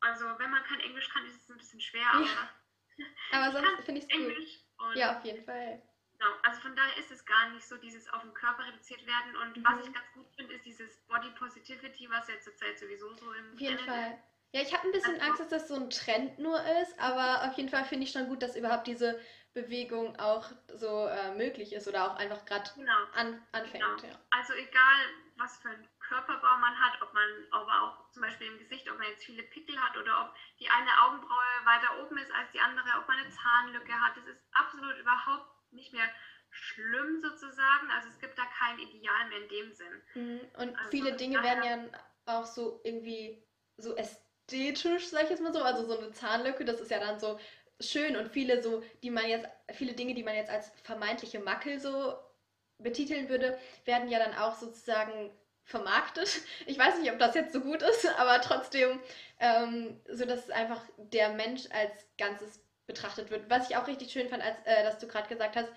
also wenn man kein Englisch kann, ist es ein bisschen schwer, aber, ja. aber sonst finde ich es gut. Ja, auf jeden Fall. Genau, also von daher ist es gar nicht so dieses auf den Körper reduziert werden. Und mhm. was ich ganz gut finde, ist dieses Body Positivity, was ja zurzeit sowieso so im Auf jeden Fall. Ja, ich habe ein bisschen Angst, dass das so ein Trend nur ist, aber auf jeden Fall finde ich schon gut, dass überhaupt diese Bewegung auch so äh, möglich ist oder auch einfach gerade genau. an, anfängt. Genau. Ja. Also egal, was für einen Körperbau man hat, ob man aber auch zum Beispiel im Gesicht, ob man jetzt viele Pickel hat oder ob die eine Augenbraue weiter oben ist als die andere, ob man eine Zahnlücke hat, das ist absolut überhaupt nicht mehr schlimm sozusagen. Also es gibt da kein Ideal mehr in dem Sinn. Mhm. Und also viele Dinge werden ja auch so irgendwie so ästhetisch, sag ich jetzt mal so. Also so eine Zahnlücke, das ist ja dann so schön und viele so, die man jetzt, viele Dinge, die man jetzt als vermeintliche Makel so betiteln würde, werden ja dann auch sozusagen vermarktet. Ich weiß nicht, ob das jetzt so gut ist, aber trotzdem, ähm, so dass einfach der Mensch als Ganzes betrachtet wird. Was ich auch richtig schön fand, als äh, dass du gerade gesagt hast,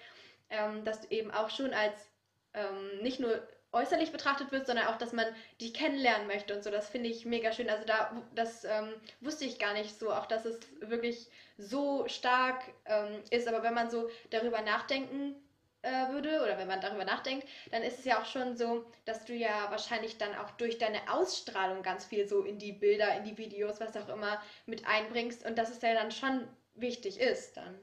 ähm, dass du eben auch schon als ähm, nicht nur äußerlich betrachtet wird, sondern auch, dass man dich kennenlernen möchte und so. Das finde ich mega schön. Also da, das ähm, wusste ich gar nicht so, auch dass es wirklich so stark ähm, ist. Aber wenn man so darüber nachdenken äh, würde oder wenn man darüber nachdenkt, dann ist es ja auch schon so, dass du ja wahrscheinlich dann auch durch deine Ausstrahlung ganz viel so in die Bilder, in die Videos, was auch immer mit einbringst und dass es ja dann schon wichtig ist dann.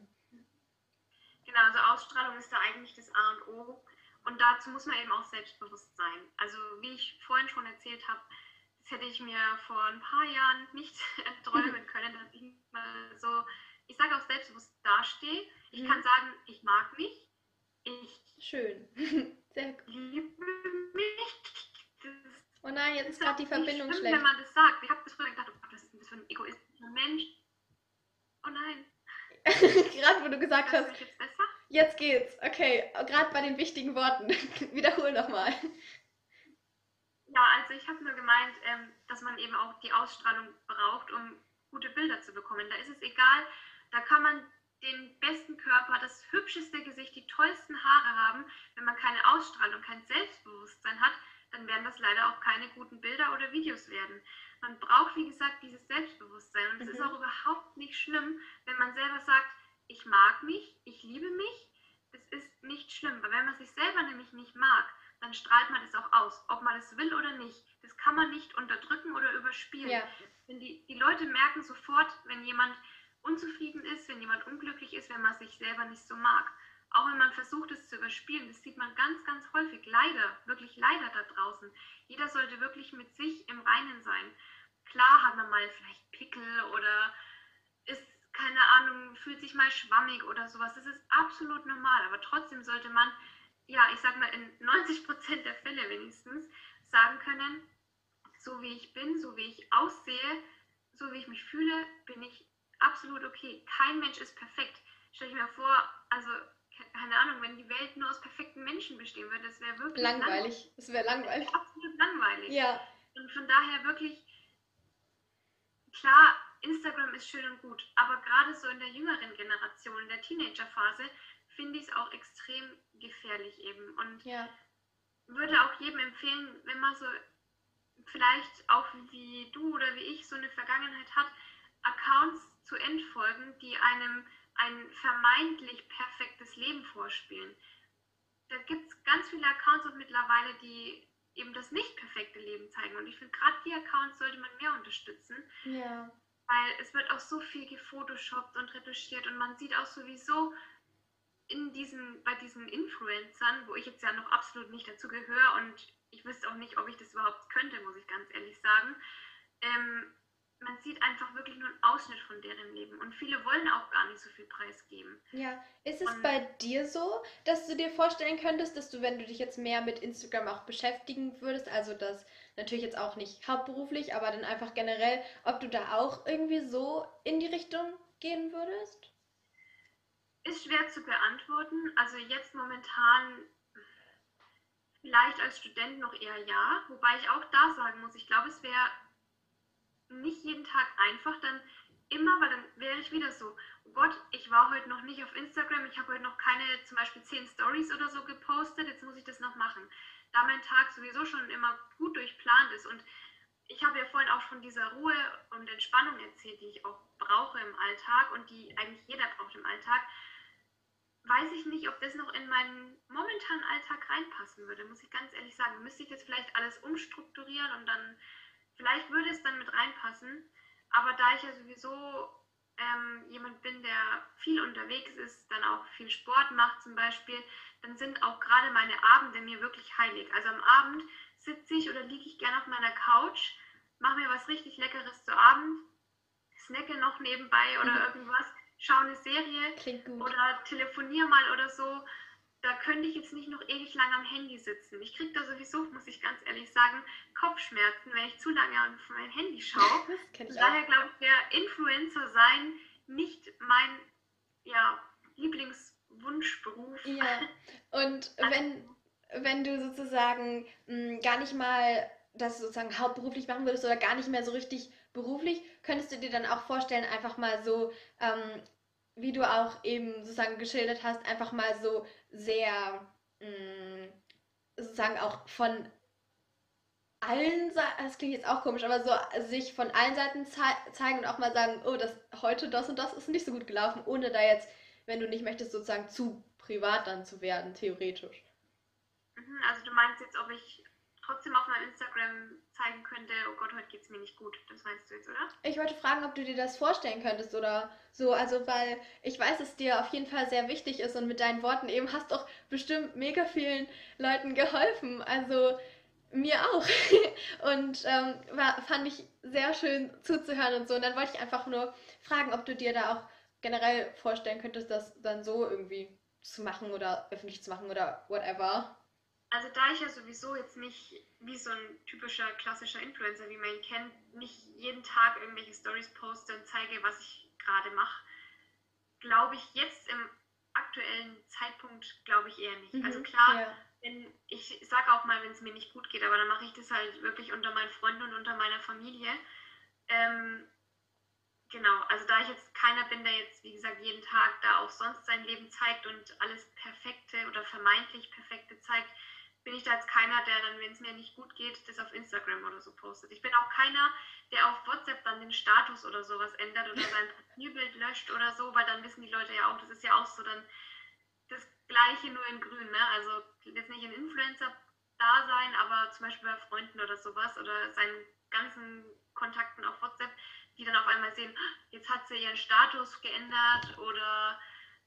Genau, also Ausstrahlung ist da eigentlich das A und O. Und dazu muss man eben auch selbstbewusst sein. Also wie ich vorhin schon erzählt habe, das hätte ich mir vor ein paar Jahren nicht träumen können, dass ich mal so, ich sage auch selbstbewusst dastehe. Ich mhm. kann sagen, ich mag mich. Ich Schön. Sehr gut. liebe mich. oh nein, jetzt ist gerade die Verbindung schlimm, schlecht. wenn man das sagt. Ich habe das früher gedacht, oh Gott, was ist das für ein egoistischer Mensch? Oh nein. gerade wo du gesagt hast. Jetzt, besser? Jetzt geht's. Okay, gerade bei den wichtigen Worten. Wiederhol nochmal. Ja, also ich habe nur gemeint, ähm, dass man eben auch die Ausstrahlung braucht, um gute Bilder zu bekommen. Da ist es egal, da kann man den besten Körper, das hübscheste Gesicht, die tollsten Haare haben. Wenn man keine Ausstrahlung, kein Selbstbewusstsein hat, dann werden das leider auch keine guten Bilder oder Videos werden. Man braucht, wie gesagt, dieses Selbstbewusstsein. Und es mhm. ist auch überhaupt nicht schlimm, wenn man selber sagt, ich mag mich, ich liebe mich. Es ist nicht schlimm, weil wenn man sich selber nämlich nicht mag, dann strahlt man es auch aus, ob man es will oder nicht. Das kann man nicht unterdrücken oder überspielen. Ja. Denn die, die Leute merken sofort, wenn jemand unzufrieden ist, wenn jemand unglücklich ist, wenn man sich selber nicht so mag. Auch wenn man versucht, es zu überspielen, das sieht man ganz, ganz häufig, leider, wirklich leider da draußen. Jeder sollte wirklich mit sich im Reinen sein. Klar hat man mal vielleicht Pickel oder ist, keine Ahnung, fühlt sich mal schwammig oder sowas. Das ist absolut normal, aber trotzdem sollte man, ja, ich sag mal, in 90 Prozent der Fälle wenigstens sagen können, so wie ich bin, so wie ich aussehe, so wie ich mich fühle, bin ich absolut okay. Kein Mensch ist perfekt. Stell ich mir vor, also keine Ahnung, wenn die Welt nur aus perfekten Menschen bestehen würde, das wäre wirklich langweilig. Es wäre langweilig. Absolut langweilig. Ja. Und von daher wirklich, klar, Instagram ist schön und gut, aber gerade so in der jüngeren Generation, in der Teenagerphase, finde ich es auch extrem gefährlich eben. Und ja. würde auch jedem empfehlen, wenn man so vielleicht auch wie du oder wie ich so eine Vergangenheit hat, Accounts zu entfolgen, die einem ein vermeintlich perfektes Leben vorspielen. Da gibt es ganz viele Accounts und mittlerweile, die eben das nicht perfekte Leben zeigen. Und ich finde, gerade die Accounts sollte man mehr unterstützen. Ja. Weil es wird auch so viel gefotoshoppt und retuschiert und man sieht auch sowieso in diesen, bei diesen Influencern, wo ich jetzt ja noch absolut nicht dazu gehöre und ich wüsste auch nicht, ob ich das überhaupt könnte, muss ich ganz ehrlich sagen, ähm, man sieht einfach wirklich nur einen Ausschnitt von deren Leben und viele wollen auch gar nicht so viel preisgeben. Ja, ist es und bei dir so, dass du dir vorstellen könntest, dass du, wenn du dich jetzt mehr mit Instagram auch beschäftigen würdest, also das natürlich jetzt auch nicht hauptberuflich, aber dann einfach generell, ob du da auch irgendwie so in die Richtung gehen würdest? Ist schwer zu beantworten. Also jetzt momentan vielleicht als Student noch eher ja, wobei ich auch da sagen muss, ich glaube, es wäre nicht jeden Tag einfach, dann immer, weil dann wäre ich wieder so, oh Gott, ich war heute noch nicht auf Instagram, ich habe heute noch keine zum Beispiel 10 Stories oder so gepostet, jetzt muss ich das noch machen. Da mein Tag sowieso schon immer gut durchplant ist. Und ich habe ja vorhin auch von dieser Ruhe und Entspannung erzählt, die ich auch brauche im Alltag und die eigentlich jeder braucht im Alltag, weiß ich nicht, ob das noch in meinen momentanen Alltag reinpassen würde, muss ich ganz ehrlich sagen. Müsste ich jetzt vielleicht alles umstrukturieren und dann Vielleicht würde es dann mit reinpassen, aber da ich ja sowieso ähm, jemand bin, der viel unterwegs ist, dann auch viel Sport macht zum Beispiel, dann sind auch gerade meine Abende mir wirklich heilig. Also am Abend sitze ich oder liege ich gerne auf meiner Couch, mache mir was richtig Leckeres zu Abend, snacke noch nebenbei oder mhm. irgendwas, schaue eine Serie oder telefoniere mal oder so da könnte ich jetzt nicht noch ewig lang am Handy sitzen. Ich kriege da sowieso, muss ich ganz ehrlich sagen, Kopfschmerzen, wenn ich zu lange auf mein Handy schaue. Daher glaube ich, der Influencer sein nicht mein ja, Lieblingswunschberuf. Ja, und also wenn, wenn du sozusagen mh, hm, gar nicht mal das sozusagen hauptberuflich machen würdest oder gar nicht mehr so richtig beruflich, könntest du dir dann auch vorstellen, einfach mal so ähm, wie du auch eben sozusagen geschildert hast, einfach mal so sehr mh, mm, sozusagen auch von allen Seiten, das klingt jetzt auch komisch, aber so sich von allen Seiten ze zeigen und auch mal sagen, oh, das heute das und das ist nicht so gut gelaufen, ohne da jetzt, wenn du nicht möchtest, sozusagen zu privat dann zu werden, theoretisch. Mhm, also du meinst jetzt, ob ich trotzdem auf meinem Instagram zeigen könnte, oh Gott, heute geht es mir nicht gut. Das meinst du jetzt, oder? Ich wollte fragen, ob du dir das vorstellen könntest oder so. Also, weil ich weiß, dass dir auf jeden Fall sehr wichtig ist und mit deinen Worten eben hast doch bestimmt mega vielen Leuten geholfen. Also mir auch. und ähm, war, fand ich sehr schön zuzuhören und so. Und dann wollte ich einfach nur fragen, ob du dir da auch generell vorstellen könntest, das dann so irgendwie zu machen oder öffentlich zu machen oder whatever. Also da ich ja sowieso jetzt nicht wie so ein typischer klassischer Influencer, wie man ihn kennt, nicht jeden Tag irgendwelche Stories poste und zeige, was ich gerade mache, glaube ich jetzt im aktuellen Zeitpunkt glaube ich eher nicht. Also mhm, also klar, ja. wenn, ich sage auch mal, wenn es mir nicht gut geht, aber dann mache ich das halt wirklich unter meinen Freunden und unter meiner Familie. Ähm, genau, also da ich jetzt keiner bin, der jetzt, wie gesagt, jeden Tag da auch sonst sein Leben zeigt und alles Perfekte oder vermeintlich Perfekte zeigt, bin ich da jetzt keiner, der dann, wenn es mir nicht gut geht, das auf Instagram oder so postet. Ich bin auch keiner, der auf WhatsApp dann den Status oder sowas ändert oder sein Profilbild löscht oder so, weil dann wissen die Leute ja auch, das ist ja auch so dann das Gleiche nur in grün, ne? Also jetzt nicht ein Influencer da sein, aber zum Beispiel bei Freunden oder sowas oder seinen ganzen Kontakten auf WhatsApp, die dann auf einmal sehen, jetzt hat sie ihren Status geändert oder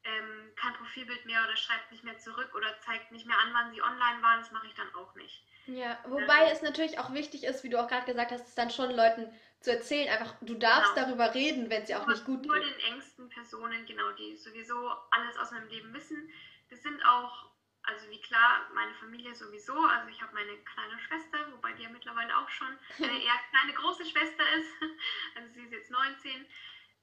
ähm, kein Profilbild mehr oder schreibt nicht mehr zurück oder zeigt nicht mehr an, wann sie online waren, das mache ich dann auch nicht. Ja, wobei ähm, es natürlich auch wichtig ist, wie du auch gerade gesagt hast, es dann schon Leuten zu erzählen, einfach du darfst genau. darüber reden, wenn es dir auch nicht gut nur geht. Nur den engsten Personen, genau, die sowieso alles aus meinem Leben wissen. Das sind auch, also wie klar, meine Familie sowieso, also ich habe meine kleine Schwester, wobei die ja mittlerweile auch schon eine eher kleine große Schwester ist, also sie ist jetzt 19.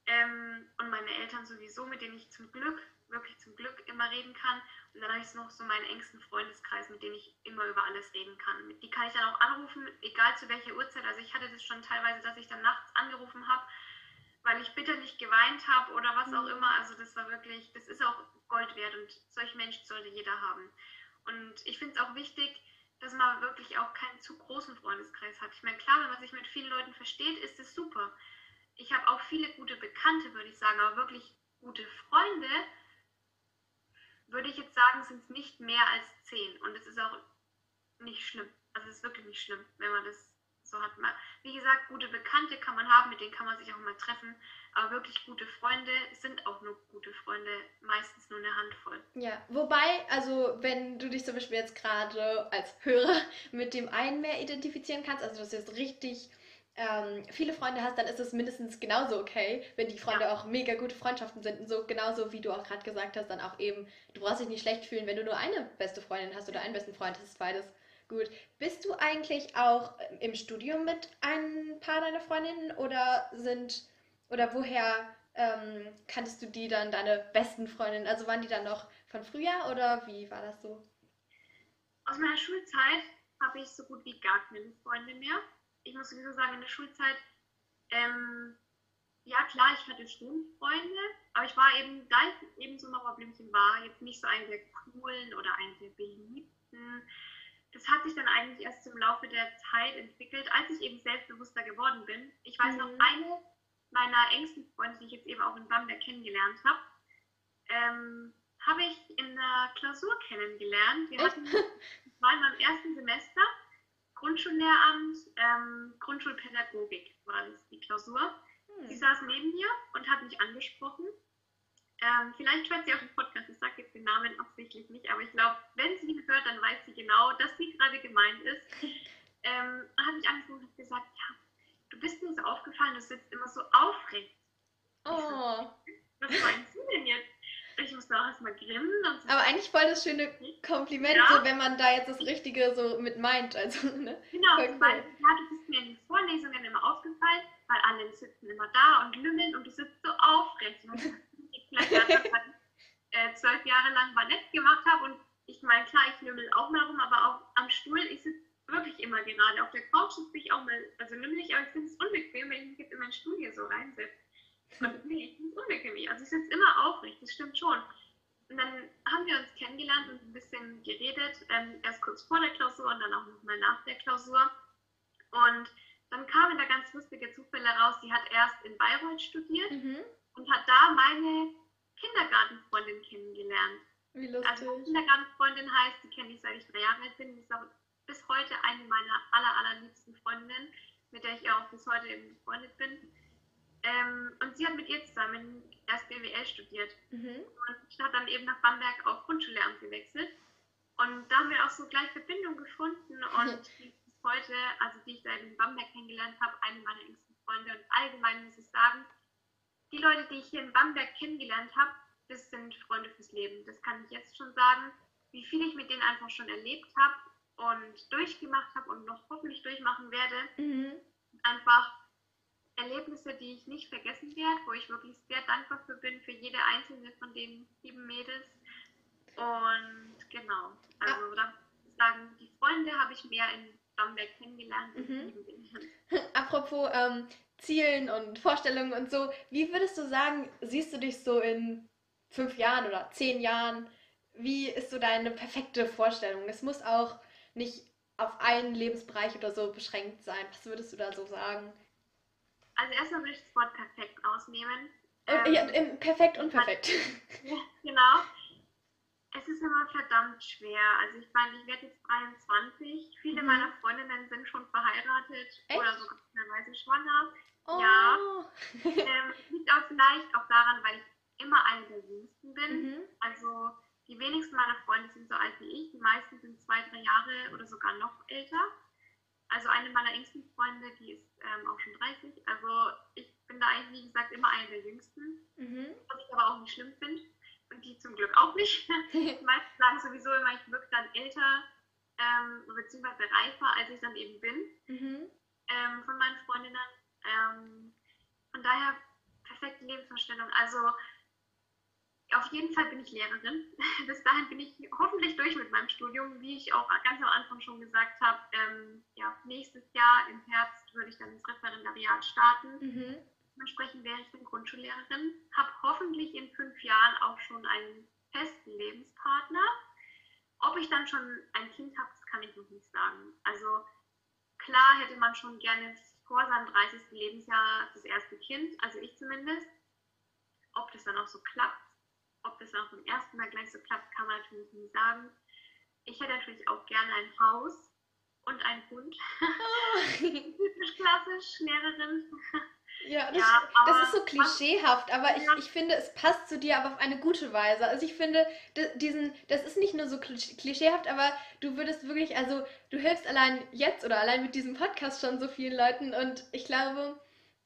Ähm, und meine Eltern sowieso, mit denen ich zum Glück wirklich zum Glück immer reden kann. Und dann habe ich noch so meinen engsten Freundeskreis, mit dem ich immer über alles reden kann. Die kann ich dann auch anrufen, egal zu welcher Uhrzeit. Also ich hatte das schon teilweise, dass ich dann nachts angerufen habe, weil ich bitterlich geweint habe oder was auch mhm. immer. Also das war wirklich, das ist auch Gold wert und solche Menschen sollte jeder haben. Und ich finde es auch wichtig, dass man wirklich auch keinen zu großen Freundeskreis hat. Ich meine, klar, wenn man sich mit vielen Leuten versteht, ist es super. Ich habe auch viele gute Bekannte, würde ich sagen, aber wirklich gute Freunde würde ich jetzt sagen, sind es nicht mehr als zehn. Und es ist auch nicht schlimm. Also es ist wirklich nicht schlimm, wenn man das so hat. Wie gesagt, gute Bekannte kann man haben, mit denen kann man sich auch mal treffen. Aber wirklich gute Freunde sind auch nur gute Freunde, meistens nur eine Handvoll. Ja, wobei, also wenn du dich zum Beispiel jetzt gerade als Hörer mit dem einen mehr identifizieren kannst, also das ist jetzt richtig ähm, viele Freunde hast, dann ist es mindestens genauso okay, wenn die Freunde Ja. auch mega gute Freundschaften sind und so genauso wie du auch gerade gesagt hast, dann auch eben, du brauchst dich nicht schlecht fühlen, wenn du nur eine beste Freundin hast oder einen besten Freund, das ist beides gut. Bist du eigentlich auch im Studium mit ein paar deiner Freundinnen oder sind, oder woher ähm, kanntest du die dann, deine besten Freundinnen? Also waren die dann noch von früher oder wie war das so? Aus meiner Schulzeit habe ich so gut wie gar keine Freunde mehr. Ich muss sowieso sagen, in der Schulzeit, ähm, ja klar, ich hatte schon Freunde, aber ich war eben, da ich eben so ein Mauerblümchen war, jetzt nicht so einen der coolen oder einen der beliebten. Das hat sich dann eigentlich erst im Laufe der Zeit entwickelt, als ich eben selbstbewusster geworden bin. Ich weiß noch, Mhm. eine meiner engsten Freunde, die ich jetzt eben auch in Bamberg kennengelernt habe, ähm, habe ich in der Klausur kennengelernt. Wir hatten, das war in meinem ersten Semester, Grundschullehramt, ähm, Grundschulpädagogik war das die Klausur. Sie Hm. saß neben mir und hat mich angesprochen. Ähm, vielleicht hört sie auch den Podcast, ich sage jetzt den Namen absichtlich nicht, aber ich glaube, wenn sie ihn hört, dann weiß sie genau, dass sie gerade gemeint ist. Ähm, und hat mich angesprochen und hat gesagt, ja, du bist mir so aufgefallen, du sitzt immer so aufrecht. Oh. Was meinst du denn jetzt? Ich musste auch erstmal grimmen. Aber eigentlich voll das schöne Kompliment, Ja. so wenn man da jetzt das Richtige so mit meint. Also, ne? Genau, Voll sie cool. meinte, ja, du bist mir in den Vorlesungen immer aufgefallen, weil alle sitzen immer da und lümmeln und du sitzt so aufrecht. Und ich vielleicht ich äh, zwölf Jahre lang Ballett gemacht habe und ich meine, klar, ich lümmel auch mal rum, aber auch am Stuhl, ich sitze wirklich immer gerade. Auf der Couch sitze ich auch mal, also lümmel ich, aber ich finde es unbequem, wenn ich mich jetzt in meinen Stuhl hier so reinsetze. Und nee, ich es unbequem. Also ich sitze immer aufrecht, das stimmt schon. Und dann haben wir uns kennengelernt und ein bisschen geredet, ähm, erst kurz vor der Klausur und dann auch nochmal nach der Klausur. Und dann kamen da ganz lustige Zufälle raus. Sie hat erst in Bayreuth studiert Mhm. und hat da meine Kindergartenfreundin kennengelernt. Wie Also lustig. Kindergartenfreundin heißt, die kenne ich seit ich drei Jahre alt bin. Die ist auch bis heute eine meiner aller, allerliebsten Freundinnen, mit der ich auch bis heute eben befreundet bin. Ähm, und sie hat mit ihr zusammen erst BWL studiert Mhm. und hat dann eben nach Bamberg auf Grundschullehramt gewechselt. Und da haben wir auch so gleich Verbindung gefunden und bis heute, also die ich da in Bamberg kennengelernt habe, eine meiner engsten Freunde. Und allgemein muss ich sagen, die Leute, die ich hier in Bamberg kennengelernt habe, das sind Freunde fürs Leben. Das kann ich jetzt schon sagen, wie viel ich mit denen einfach schon erlebt habe und durchgemacht habe und noch hoffentlich durchmachen werde. Mhm. Einfach Erlebnisse, die ich nicht vergessen werde, wo ich wirklich sehr dankbar für bin, für jede einzelne von den lieben Mädels. Und genau, also da muss ich sagen, die Freunde habe ich mehr in Bamberg kennengelernt. Mhm. Apropos ähm, Zielen und Vorstellungen und so, wie würdest du sagen, siehst du dich so in fünf Jahren oder zehn Jahren? Wie ist so deine perfekte Vorstellung? Es muss auch nicht auf einen Lebensbereich oder so beschränkt sein. Was würdest du da so sagen? Also erstmal würde ich das Wort perfekt ausnehmen. Und, Ähm, ja, perfekt und perfekt. Ja, genau. Es ist immer verdammt schwer. Also ich meine, ich werde jetzt 23. Viele Mhm. meiner Freundinnen sind schon verheiratet Echt? oder sogar teilweise schwanger. Oh. Ja. ähm, liegt auch vielleicht auch daran, weil ich immer eine der jüngsten bin. Mhm. Also die wenigsten meiner Freunde sind so alt wie ich. Die meisten sind zwei, drei Jahre oder sogar noch älter. Also eine meiner engsten Freunde, die ist ähm, auch schon 30. Also ich bin da eigentlich, wie gesagt, immer eine der jüngsten. Mhm. Was ich aber auch nicht schlimm finde. Und die zum Glück auch nicht. Die meisten sagen sowieso immer, ich wirke dann älter ähm, beziehungsweise reifer, als ich dann eben bin Mhm. ähm, von meinen Freundinnen. Ähm, von daher perfekte Lebensvorstellung. Also auf jeden Fall bin ich Lehrerin. Bis dahin bin ich hoffentlich durch mit meinem Studium, wie ich auch ganz am Anfang schon gesagt habe. Ähm, ja, nächstes Jahr im Herbst würde ich dann ins Referendariat starten. Mhm. Dementsprechend wäre ich dann Grundschullehrerin, habe hoffentlich in fünf Jahren auch schon einen festen Lebenspartner. Ob ich dann schon ein Kind habe, das kann ich noch nicht sagen. Also klar hätte man schon gerne vor seinem 30. Lebensjahr das erste Kind, also ich zumindest. Ob das dann auch so klappt, ob das auch beim ersten Mal gleich so klappt, kann man natürlich nie sagen. Ich hätte natürlich auch gerne ein Haus und einen Hund. Oh. Typisch klassisch, Lehrerin. Ja, das, ja, das ist so klischeehaft, aber ich, ich finde, es passt zu dir, aber auf eine gute Weise. Also ich finde, diesen, das ist nicht nur so klischeehaft, aber du würdest wirklich, also du hilfst allein jetzt oder allein mit diesem Podcast schon so vielen Leuten und ich glaube,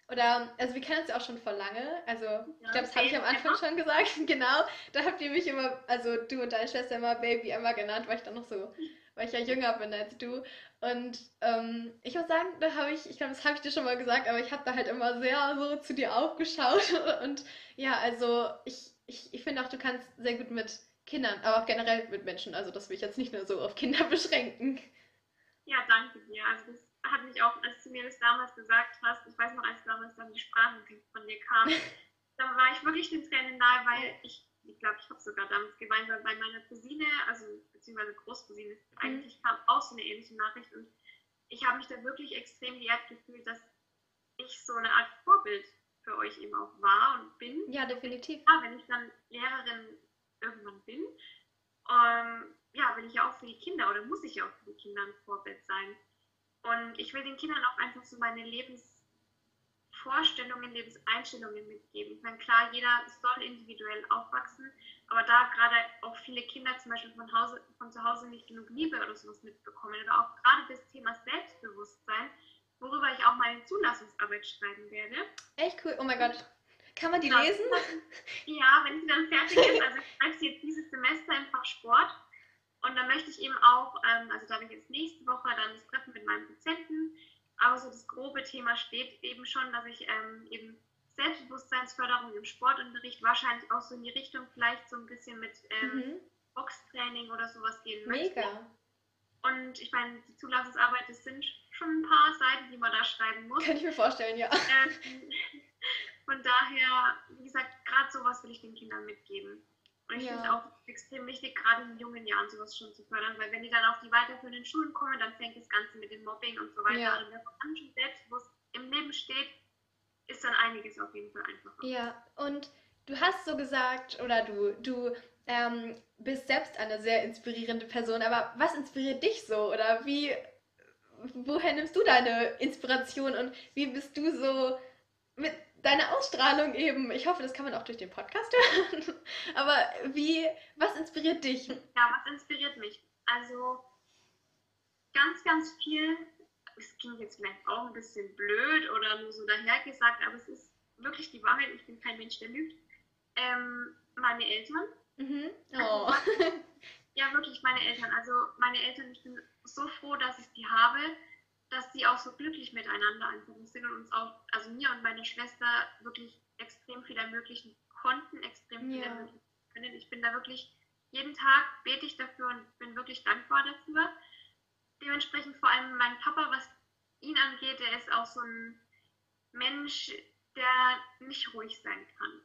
oder, also wir kennen uns ja auch schon vor lange. Also, ja, ich glaube, das habe ich am Anfang schon gesagt. genau. Da habt ihr mich immer, also du und deine Schwester immer Baby Emma genannt, weil ich dann noch so, weil ich ja jünger bin als du. Und ähm, ich muss sagen, da habe ich, ich glaube, das habe ich dir schon mal gesagt, aber ich habe da halt immer sehr so zu dir aufgeschaut. Und ja, also ich, ich, ich finde auch, du kannst sehr gut mit Kindern, aber auch generell mit Menschen. Also das will ich jetzt nicht nur so auf Kinder beschränken. Ja, danke dir. Also das hat mich auch, als du mir das damals gesagt hast, ich weiß noch, als damals dann die Sprache von dir kam, da war ich wirklich den Tränen nahe, weil ich, ich glaube, ich habe sogar damals weil bei meiner Cousine, also beziehungsweise Großcousine, mhm. eigentlich kam auch so eine ähnliche Nachricht und ich habe mich da wirklich extrem geehrt gefühlt, dass ich so eine Art Vorbild für euch eben auch war und bin. Ja, definitiv. Ja, wenn ich dann Lehrerin irgendwann bin, ähm, ja, will ich ja auch für die Kinder oder muss ich ja auch für die Kinder ein Vorbild sein. Und ich will den Kindern auch einfach so meine Lebensvorstellungen, Lebenseinstellungen mitgeben. Ich meine, klar, jeder soll individuell aufwachsen, aber da gerade auch viele Kinder zum Beispiel von, Hause, von zu Hause nicht genug Liebe oder sowas mitbekommen oder auch gerade das Thema Selbstbewusstsein, worüber ich auch meine Zulassungsarbeit schreiben werde. Echt cool, oh mein Gott. Kann man die ja, lesen? Ja, wenn sie dann fertig ist. Also ich schreibe sie jetzt dieses Semester im Fach Sport. Und da möchte ich eben auch, ähm, also da habe ich jetzt nächste Woche dann das Treffen mit meinem Dozenten, aber so das grobe Thema steht eben schon, dass ich ähm, eben Selbstbewusstseinsförderung im Sportunterricht wahrscheinlich auch so in die Richtung vielleicht so ein bisschen mit ähm, mhm. Boxtraining oder sowas gehen möchte. Mega. Und ich meine, die Zulassungsarbeit, das sind schon ein paar Seiten, die man da schreiben muss. Kann ich mir vorstellen, ja. Ähm, von daher, wie gesagt, gerade sowas will ich den Kindern mitgeben. Und ich ja. finde es auch extrem wichtig, gerade in jungen Jahren sowas schon zu fördern, weil wenn die dann auf die weiterführenden Schulen kommen, dann fängt das Ganze mit dem Mobbing und so weiter ja. an. Und wenn man schon selbstbewusst im Leben steht, ist dann einiges auf jeden Fall einfacher. Ja, und du hast so gesagt, oder du, du ähm, bist selbst eine sehr inspirierende Person, aber was inspiriert dich so? Oder wie, woher nimmst du deine Inspiration und wie bist du so mit deine Ausstrahlung eben. Ich hoffe, das kann man auch durch den Podcast hören. Aber wie, was inspiriert dich? Ja, was inspiriert mich? Also ganz, ganz viel. Es klingt jetzt vielleicht auch ein bisschen blöd oder nur so dahergesagt, aber es ist wirklich die Wahrheit. Ich bin kein Mensch, der lügt. Ähm, meine Eltern. Mhm. Oh. Also, ja, wirklich meine Eltern. Also meine Eltern, ich bin so froh, dass ich die habe dass sie auch so glücklich miteinander einfach sind und uns auch, also mir und meiner Schwester wirklich extrem viel ermöglichen konnten, extrem viel ja. ermöglichen können. Ich bin da wirklich, jeden Tag bete ich dafür und bin wirklich dankbar dafür. Dementsprechend vor allem mein Papa, was ihn angeht, der ist auch so ein Mensch, der nicht ruhig sein kann.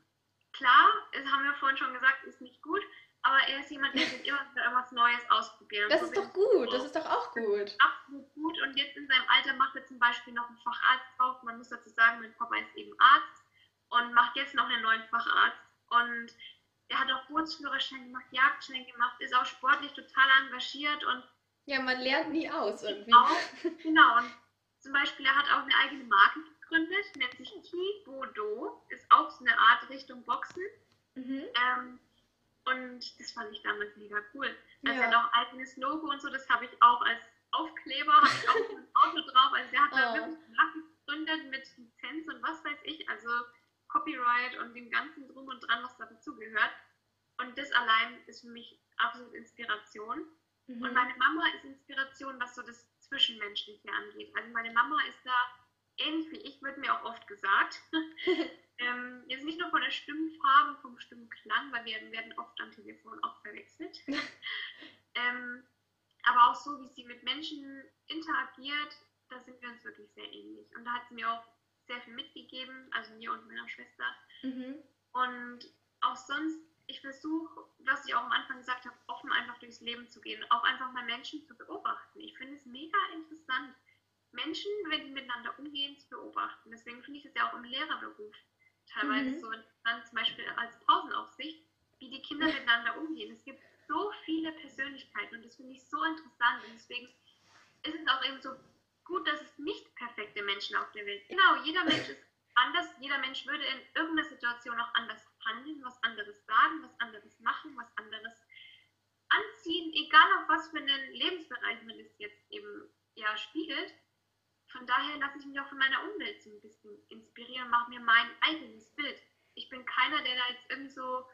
Klar, das haben wir vorhin schon gesagt, ist nicht gut, aber er ist jemand, der sich immer wieder irgendwas Neues ausprobieren. Das ist doch gut, das ist doch auch gut. Absolut gut. Und jetzt in seinem Alter macht er zum Beispiel noch einen Facharzt drauf. Man muss dazu sagen, mein Papa ist eben Arzt und macht jetzt noch einen neuen Facharzt. Und er hat auch Bootsführerschein gemacht, Jagdschein gemacht, ist auch sportlich total engagiert und ja, man lernt nie aus irgendwie. Auch, genau. Und zum Beispiel, er hat auch eine eigene Marke gegründet, nennt sich Kibodo, ist auch so eine Art Richtung Boxen. Mhm. Ähm, und das fand ich damals mega cool. Also ja. er hat auch eigenes Logo und so, das habe ich auch als Aufkleber, habe ich auch im Auto drauf. Also der hat da oh. wirklich Marken gegründet mit Lizenz und was weiß ich, also Copyright und dem ganzen Drum und Dran, was dazu gehört. Und das allein ist für mich absolut Inspiration. Mhm. Und meine Mama ist Inspiration, was so das Zwischenmenschliche angeht. Also meine Mama ist da ähnlich wie ich, wird mir auch oft gesagt. Ähm, jetzt nicht nur von der Stimmfarbe, vom Stimmklang, weil wir werden oft am Telefon auch verwechselt. ähm, aber auch so, wie sie mit Menschen interagiert, da sind wir uns wirklich sehr ähnlich. Und da hat sie mir auch sehr viel mitgegeben, also mir und meiner Schwester. Mhm. Und auch sonst, ich versuche, was ich auch am Anfang gesagt habe, offen einfach durchs Leben zu gehen, auch einfach mal Menschen zu beobachten. Ich finde es mega interessant, Menschen, wenn die miteinander umgehen, zu beobachten. Deswegen finde ich es ja auch im Lehrerberuf teilweise mhm. so interessant, zum Beispiel als Pausenaufsicht, wie die Kinder miteinander umgehen. Es gibt so viele Persönlichkeiten und das finde ich so interessant und deswegen ist es auch eben so gut, dass es nicht perfekte Menschen auf der Welt gibt. Genau, jeder Mensch ist anders, jeder Mensch würde in irgendeiner Situation auch anders handeln, was anderes sagen, was anderes machen, was anderes anziehen, egal auf was für einen Lebensbereich man es jetzt eben ja spiegelt. Von daher lasse ich mich auch von meiner Umwelt so ein bisschen inspirieren, mache mir mein eigenes Bild. Ich bin keiner, der da jetzt irgendwie so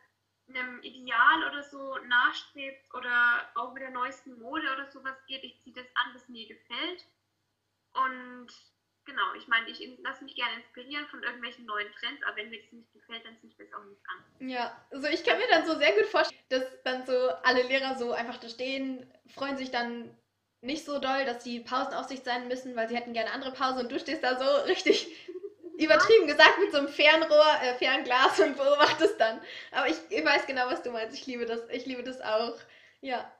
einem Ideal oder so nachstrebt oder auch mit der neuesten Mode oder sowas geht. Ich ziehe das an, was mir gefällt. Und genau, ich meine, ich lasse mich gerne inspirieren von irgendwelchen neuen Trends, aber wenn mir das nicht gefällt, dann ziehe ich das auch nicht an. Ja, also ich kann mir dann so sehr gut vorstellen, dass dann so alle Lehrer so einfach da stehen, freuen sich dann nicht so doll, dass die Pausenaufsicht sein müssen, weil sie hätten gerne andere Pause und du stehst da so richtig übertrieben gesagt mit so einem Fernrohr, äh, Fernglas und beobachtest dann. Aber ich, ich weiß genau, was du meinst. Ich liebe das. Ich liebe das auch. Ja.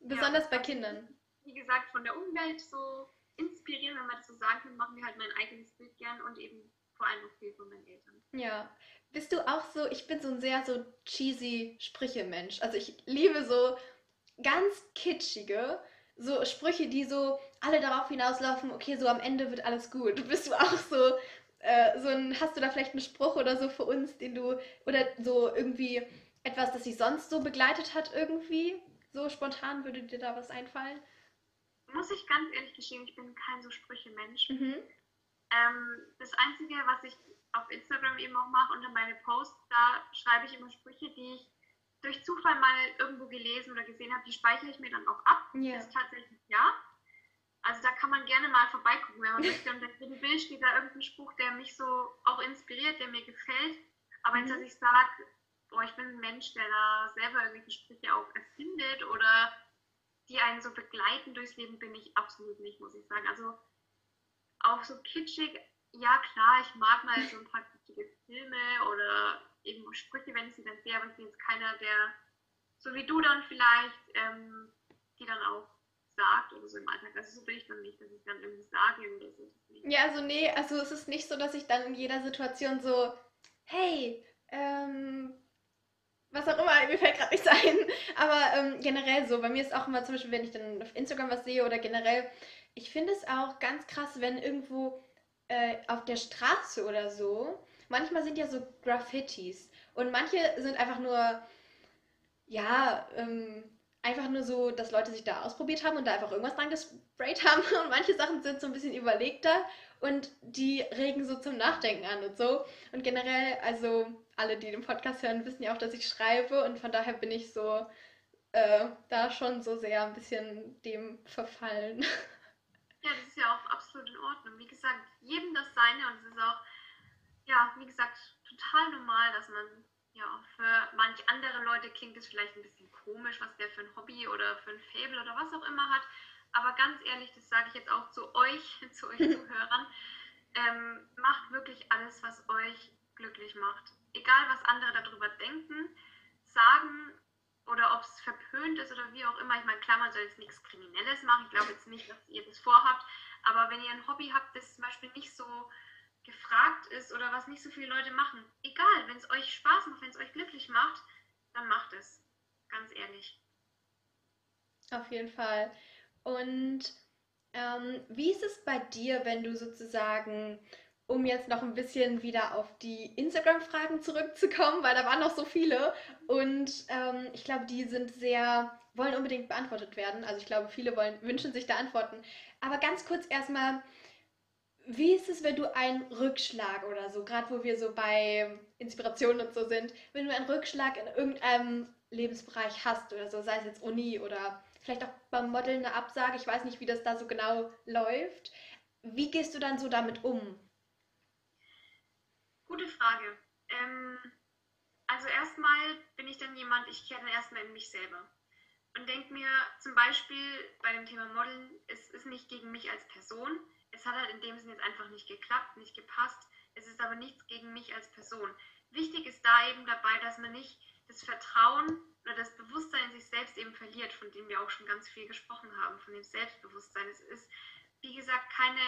Besonders ja, bei Kindern. Wie gesagt, von der Umwelt so inspirieren, wenn man das so sagen kann, machen wir halt mein eigenes Bild gern und eben vor allem auch viel von meinen Eltern. Ja. Bist du auch so, ich bin so ein sehr so cheesy Sprüche-Mensch. Also ich liebe so ganz kitschige, so Sprüche, die so alle darauf hinauslaufen, okay, so am Ende wird alles gut. Bist du auch so, äh, so ein, hast du da vielleicht einen Spruch oder so für uns, den du, oder so irgendwie etwas, das sich sonst so begleitet hat irgendwie? So spontan würde dir da was einfallen? Muss ich ganz ehrlich gestehen, ich bin kein so Sprüche-Mensch. Mhm. Ähm, das Einzige, was ich auf Instagram eben auch mache, unter meine Posts, da schreibe ich immer Sprüche, die ich durch Zufall mal irgendwo gelesen oder gesehen habe, die speichere ich mir dann auch ab. Yeah. Ist tatsächlich ja. Also da kann man gerne mal vorbeigucken, wenn man möchte. Und in dem Bild steht da irgendein Spruch, der mich so auch inspiriert, der mir gefällt. Aber jetzt, mhm. dass ich sage, boah, ich bin ein Mensch, der da selber irgendwelche Sprüche auch erfindet oder die einen so begleiten durchs Leben, bin ich absolut nicht, muss ich sagen. Also auch so kitschig, ja klar, ich mag mal so ein paar kitschige Filme oder eben Sprüche, wenn ich sie dann sehe, aber ich bin jetzt keiner, der, so wie du dann vielleicht, ähm, die dann auch sagt oder so im Alltag. Also so bin ich dann nicht, dass ich dann irgendwie sage oder so. Ja, also nee, also es ist nicht so, dass ich dann in jeder Situation so, hey, ähm, was auch immer, mir fällt gerade nichts ein. Aber ähm, generell so, bei mir ist auch immer zum Beispiel, wenn ich dann auf Instagram was sehe oder generell, ich finde es auch ganz krass, wenn irgendwo äh, auf der Straße oder so, manchmal sind ja so Graffitis und manche sind einfach nur, ja, ähm, einfach nur so, dass Leute sich da ausprobiert haben und da einfach irgendwas dran gesprayt haben und manche Sachen sind so ein bisschen überlegter und die regen so zum Nachdenken an und so. Und generell, also alle, die den Podcast hören, wissen ja auch, dass ich schreibe und von daher bin ich so äh, da schon so sehr ein bisschen dem verfallen. Ja, das ist ja auch absolut in Ordnung. Wie gesagt, jedem das seine und es ist auch, ja, wie gesagt, total normal, dass man, ja, für manch andere Leute klingt es vielleicht ein bisschen komisch, was der für ein Hobby oder für ein Fable oder was auch immer hat. Aber ganz ehrlich, das sage ich jetzt auch zu euch, zu euch Zuhörern, ähm, macht wirklich alles, was euch glücklich macht. Egal, was andere darüber denken, sagen oder ob es verpönt ist oder wie auch immer. Ich meine, klar, man soll jetzt nichts Kriminelles machen. Ich glaube jetzt nicht, dass ihr das vorhabt. Aber wenn ihr ein Hobby habt, das zum Beispiel nicht so gefragt ist oder was nicht so viele Leute machen, egal, wenn es euch Spaß macht, wenn es euch glücklich macht, dann macht es. Ganz ehrlich. Auf jeden Fall. Und ähm, wie ist es bei dir, wenn du sozusagen um jetzt noch ein bisschen wieder auf die Instagram-Fragen zurückzukommen, weil da waren noch so viele und ähm, ich glaube, die sind sehr, wollen unbedingt beantwortet werden. Also ich glaube, viele wollen, wünschen sich da Antworten. Aber ganz kurz erstmal, wie ist es, wenn du einen Rückschlag oder so, gerade wo wir so bei Inspirationen und so sind, wenn du einen Rückschlag in irgendeinem Lebensbereich hast oder so, sei es jetzt Uni oder vielleicht auch beim Modeln eine Absage, ich weiß nicht, wie das da so genau läuft. Wie gehst du dann so damit um? Gute Frage. Ähm, also erstmal bin ich dann jemand, ich kehre dann erstmal in mich selber und denke mir zum Beispiel bei dem Thema Modeln, es ist nicht gegen mich als Person. Es hat halt in dem Sinne jetzt einfach nicht geklappt, nicht gepasst. Es ist aber nichts gegen mich als Person. Wichtig ist da eben dabei, dass man nicht das Vertrauen oder das Bewusstsein in sich selbst eben verliert, von dem wir auch schon ganz viel gesprochen haben, von dem Selbstbewusstsein. Es ist, wie gesagt, keine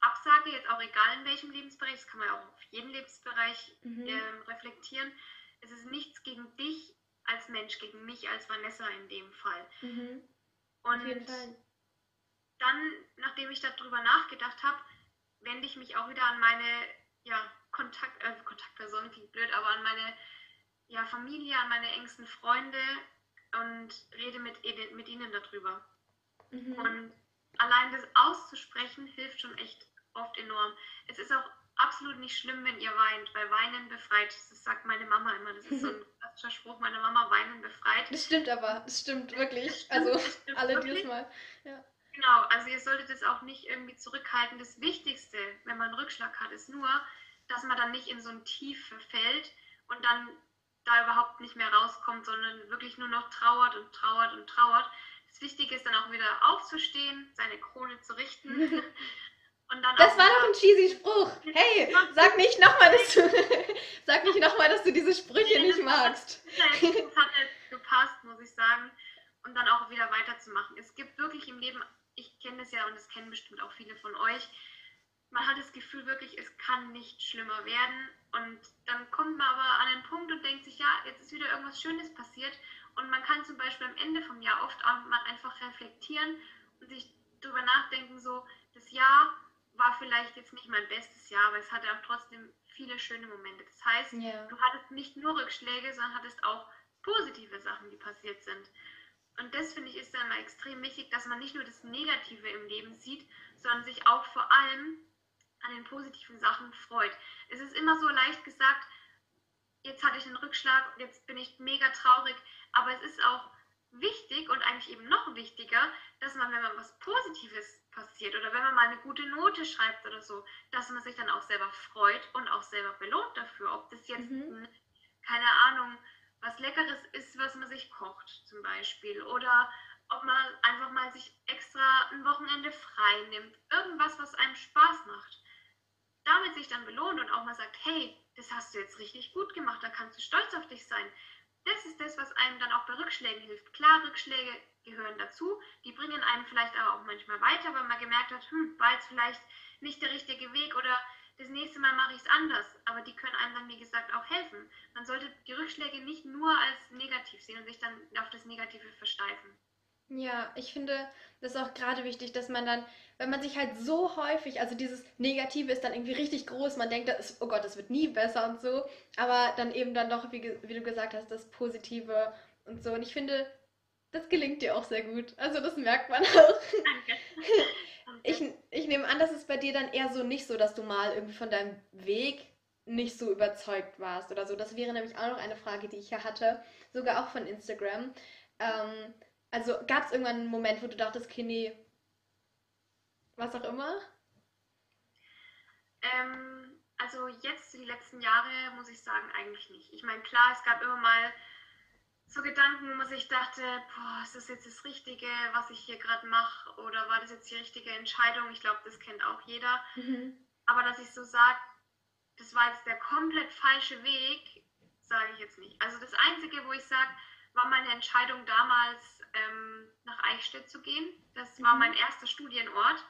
Absage, jetzt auch egal in welchem Lebensbereich, das kann man auch auf jeden Lebensbereich mhm. ähm, reflektieren. Es ist nichts gegen dich als Mensch, gegen mich als Vanessa in dem Fall. Mhm. Und auf jeden Fall. Dann, nachdem ich darüber nachgedacht habe, wende ich mich auch wieder an meine ja, Kontakt, äh, Kontaktpersonen, klingt blöd, aber an meine ja, Familie, an meine engsten Freunde und rede mit, mit ihnen darüber. Mhm. Und allein das auszusprechen hilft schon echt oft enorm. Es ist auch absolut nicht schlimm, wenn ihr weint, weil Weinen befreit. Das sagt meine Mama immer. Das ist so ein klassischer Spruch, meine Mama weinen befreit. Das stimmt aber, das stimmt wirklich. Das stimmt, also stimmt alle wirklich. dieses Mal. Ja. Genau, also ihr solltet es auch nicht irgendwie zurückhalten. Das Wichtigste, wenn man einen Rückschlag hat, ist nur, dass man dann nicht in so ein Tief verfällt und dann da überhaupt nicht mehr rauskommt, sondern wirklich nur noch trauert und trauert und trauert. Das Wichtige ist dann auch wieder aufzustehen, seine Krone zu richten. das war doch ein cheesy Spruch. Hey, sag nicht nochmal, dass du sag nicht noch mal, dass du diese Sprüche nicht magst. Das hat jetzt gepasst, muss ich sagen. Und dann auch wieder weiterzumachen. Es gibt wirklich im Leben, ich kenne das ja und das kennen bestimmt auch viele von euch, man hat das Gefühl wirklich, es kann nicht schlimmer werden. Und dann kommt man aber an einen Punkt und denkt sich, ja, jetzt ist wieder irgendwas Schönes passiert. Und man kann zum Beispiel am Ende vom Jahr oft auch mal einfach reflektieren und sich darüber nachdenken, so, das Jahr war vielleicht jetzt nicht mein bestes Jahr, aber es hatte auch trotzdem viele schöne Momente. Das heißt, yeah. du hattest nicht nur Rückschläge, sondern hattest auch positive Sachen, die passiert sind. Und das finde ich ist dann mal extrem wichtig, dass man nicht nur das Negative im Leben sieht, sondern sich auch vor allem an den positiven Sachen freut. Es ist immer so leicht gesagt, jetzt hatte ich einen Rückschlag, jetzt bin ich mega traurig, aber es ist auch wichtig und eigentlich eben noch wichtiger, dass man, wenn man was Positives passiert oder wenn man mal eine gute Note schreibt oder so, dass man sich dann auch selber freut und auch selber belohnt dafür. Ob das jetzt, mhm. ein, keine Ahnung, was Leckeres ist, was man sich kocht zum Beispiel oder ob man einfach mal sich extra ein Wochenende frei nimmt. Irgendwas, was einem Spaß macht damit sich dann belohnt und auch mal sagt, hey, das hast du jetzt richtig gut gemacht, da kannst du stolz auf dich sein. Das ist das, was einem dann auch bei Rückschlägen hilft. Klar, Rückschläge gehören dazu, die bringen einen vielleicht aber auch manchmal weiter, weil man gemerkt hat, hm, war jetzt vielleicht nicht der richtige Weg oder das nächste Mal mache ich es anders. Aber die können einem dann, wie gesagt, auch helfen. Man sollte die Rückschläge nicht nur als negativ sehen und sich dann auf das Negative versteifen. Ja, ich finde das ist auch gerade wichtig, dass man dann, wenn man sich halt so häufig, also dieses Negative ist dann irgendwie richtig groß, man denkt, das ist, oh Gott, das wird nie besser und so, aber dann eben dann doch, wie, wie du gesagt hast, das Positive und so. Und ich finde, das gelingt dir auch sehr gut. Also das merkt man auch. Danke. Ich, ich nehme an, dass es bei dir dann eher so nicht so, dass du mal irgendwie von deinem Weg nicht so überzeugt warst oder so. Das wäre nämlich auch noch eine Frage, die ich ja hatte, sogar auch von Instagram. Ähm, also gab es irgendwann einen Moment, wo du dachtest, Kini, was auch immer? Ähm, also jetzt die letzten Jahre muss ich sagen, eigentlich nicht. Ich meine, klar, es gab immer mal so Gedanken, wo man sich dachte, boah, ist das jetzt das Richtige, was ich hier gerade mache? Oder war das jetzt die richtige Entscheidung? Ich glaube, das kennt auch jeder. Mhm. Aber dass ich so sage, das war jetzt der komplett falsche Weg, sage ich jetzt nicht. Also das Einzige, wo ich sage, war meine Entscheidung damals, ähm, nach Eichstätt zu gehen. Das war mhm. mein erster Studienort.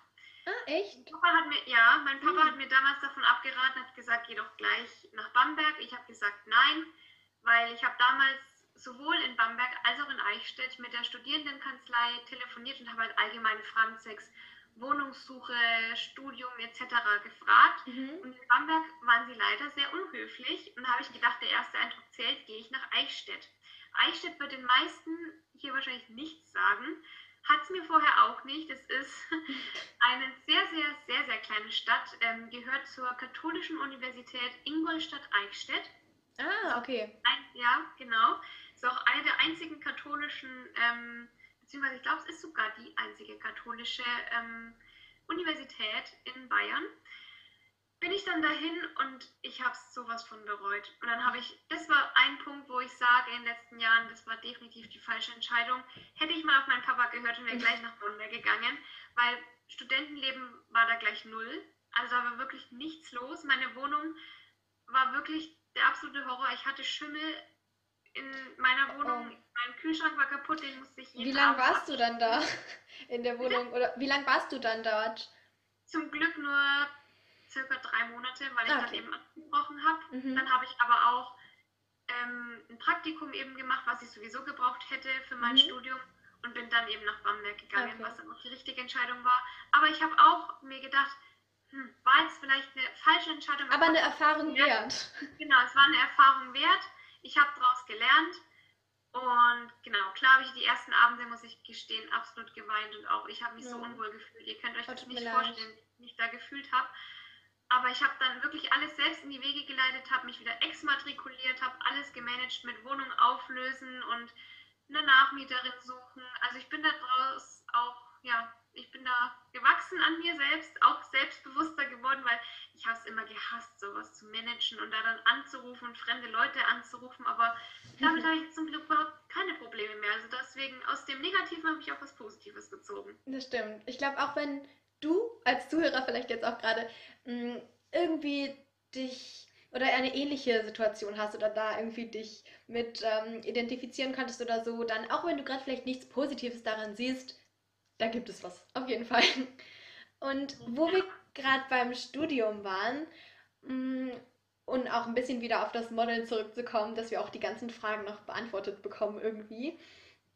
Ah, echt? Mein Papa hat mir, ja, mein Papa mhm. hat mir damals davon abgeraten, hat gesagt, geh doch gleich nach Bamberg. Ich habe gesagt, nein, weil ich habe damals sowohl in Bamberg als auch in Eichstätt mit der Studierendenkanzlei telefoniert und habe halt allgemeine Fragen zwecks Wohnungssuche, Studium etc. gefragt. Mhm. Und in Bamberg waren sie leider sehr unhöflich. Und da habe ich gedacht, der erste Eindruck zählt, gehe ich nach Eichstätt. Eichstätt wird den meisten hier wahrscheinlich nichts sagen. Hat es mir vorher auch nicht. Es ist eine sehr, sehr, sehr, sehr kleine Stadt, ähm, gehört zur katholischen Universität Ingolstadt-Eichstätt. Ah, okay. Ein, ja, genau. Ist auch eine der einzigen katholischen, ähm, beziehungsweise ich glaube, es ist sogar die einzige katholische ähm, Universität in Bayern bin ich dann dahin und ich habe sowas von bereut. Und dann habe ich, das war ein Punkt, wo ich sage, in den letzten Jahren, das war definitiv die falsche Entscheidung. Hätte ich mal auf meinen Papa gehört und wäre gleich nach Nürnberg gegangen, weil Studentenleben war da gleich null. Also da war wirklich nichts los. Meine Wohnung war wirklich der absolute Horror. Ich hatte Schimmel in meiner Wohnung. Oh. Mein Kühlschrank war kaputt, den musste ich jeden Wie lange warst du dann da in der Wohnung? Oder wie lange warst du dann dort? Zum Glück nur circa drei Monate, weil ich okay. dann eben abgebrochen habe. Mhm. Dann habe ich aber auch ähm, ein Praktikum eben gemacht, was ich sowieso gebraucht hätte für mein mhm. Studium und bin dann eben nach Bamberg gegangen, okay. was dann auch die richtige Entscheidung war. Aber ich habe auch mir gedacht, hm, war jetzt vielleicht eine falsche Entscheidung. Aber eine Erfahrung wert. Genau, es war eine Erfahrung wert. Ich habe daraus gelernt. Und genau, klar habe ich die ersten Abende, muss ich gestehen, absolut geweint und auch ich habe mich ja. so unwohl gefühlt. Ihr könnt euch das nicht vorstellen, wie ich mich da gefühlt habe. Aber ich habe dann wirklich alles selbst in die Wege geleitet, habe mich wieder exmatrikuliert, habe alles gemanagt mit Wohnung auflösen und eine Nachmieterin suchen. Also ich bin daraus auch, ja, ich bin da gewachsen an mir selbst, auch selbstbewusster geworden, weil ich habe es immer gehasst, sowas zu managen und da dann anzurufen und fremde Leute anzurufen. Aber damit habe ich zum Glück überhaupt keine Probleme mehr. Also deswegen aus dem Negativen habe ich auch was Positives gezogen. Das stimmt. Ich glaube, auch wenn du als Zuhörer vielleicht jetzt auch gerade mm, irgendwie dich oder eine ähnliche Situation hast oder da irgendwie dich mit ähm, identifizieren konntest oder so, dann auch wenn du gerade vielleicht nichts Positives daran siehst, da gibt es was, auf jeden Fall. Und wo wir gerade beim Studium waren, mm, und auch ein bisschen wieder auf das Modeln zurückzukommen, dass wir auch die ganzen Fragen noch beantwortet bekommen irgendwie.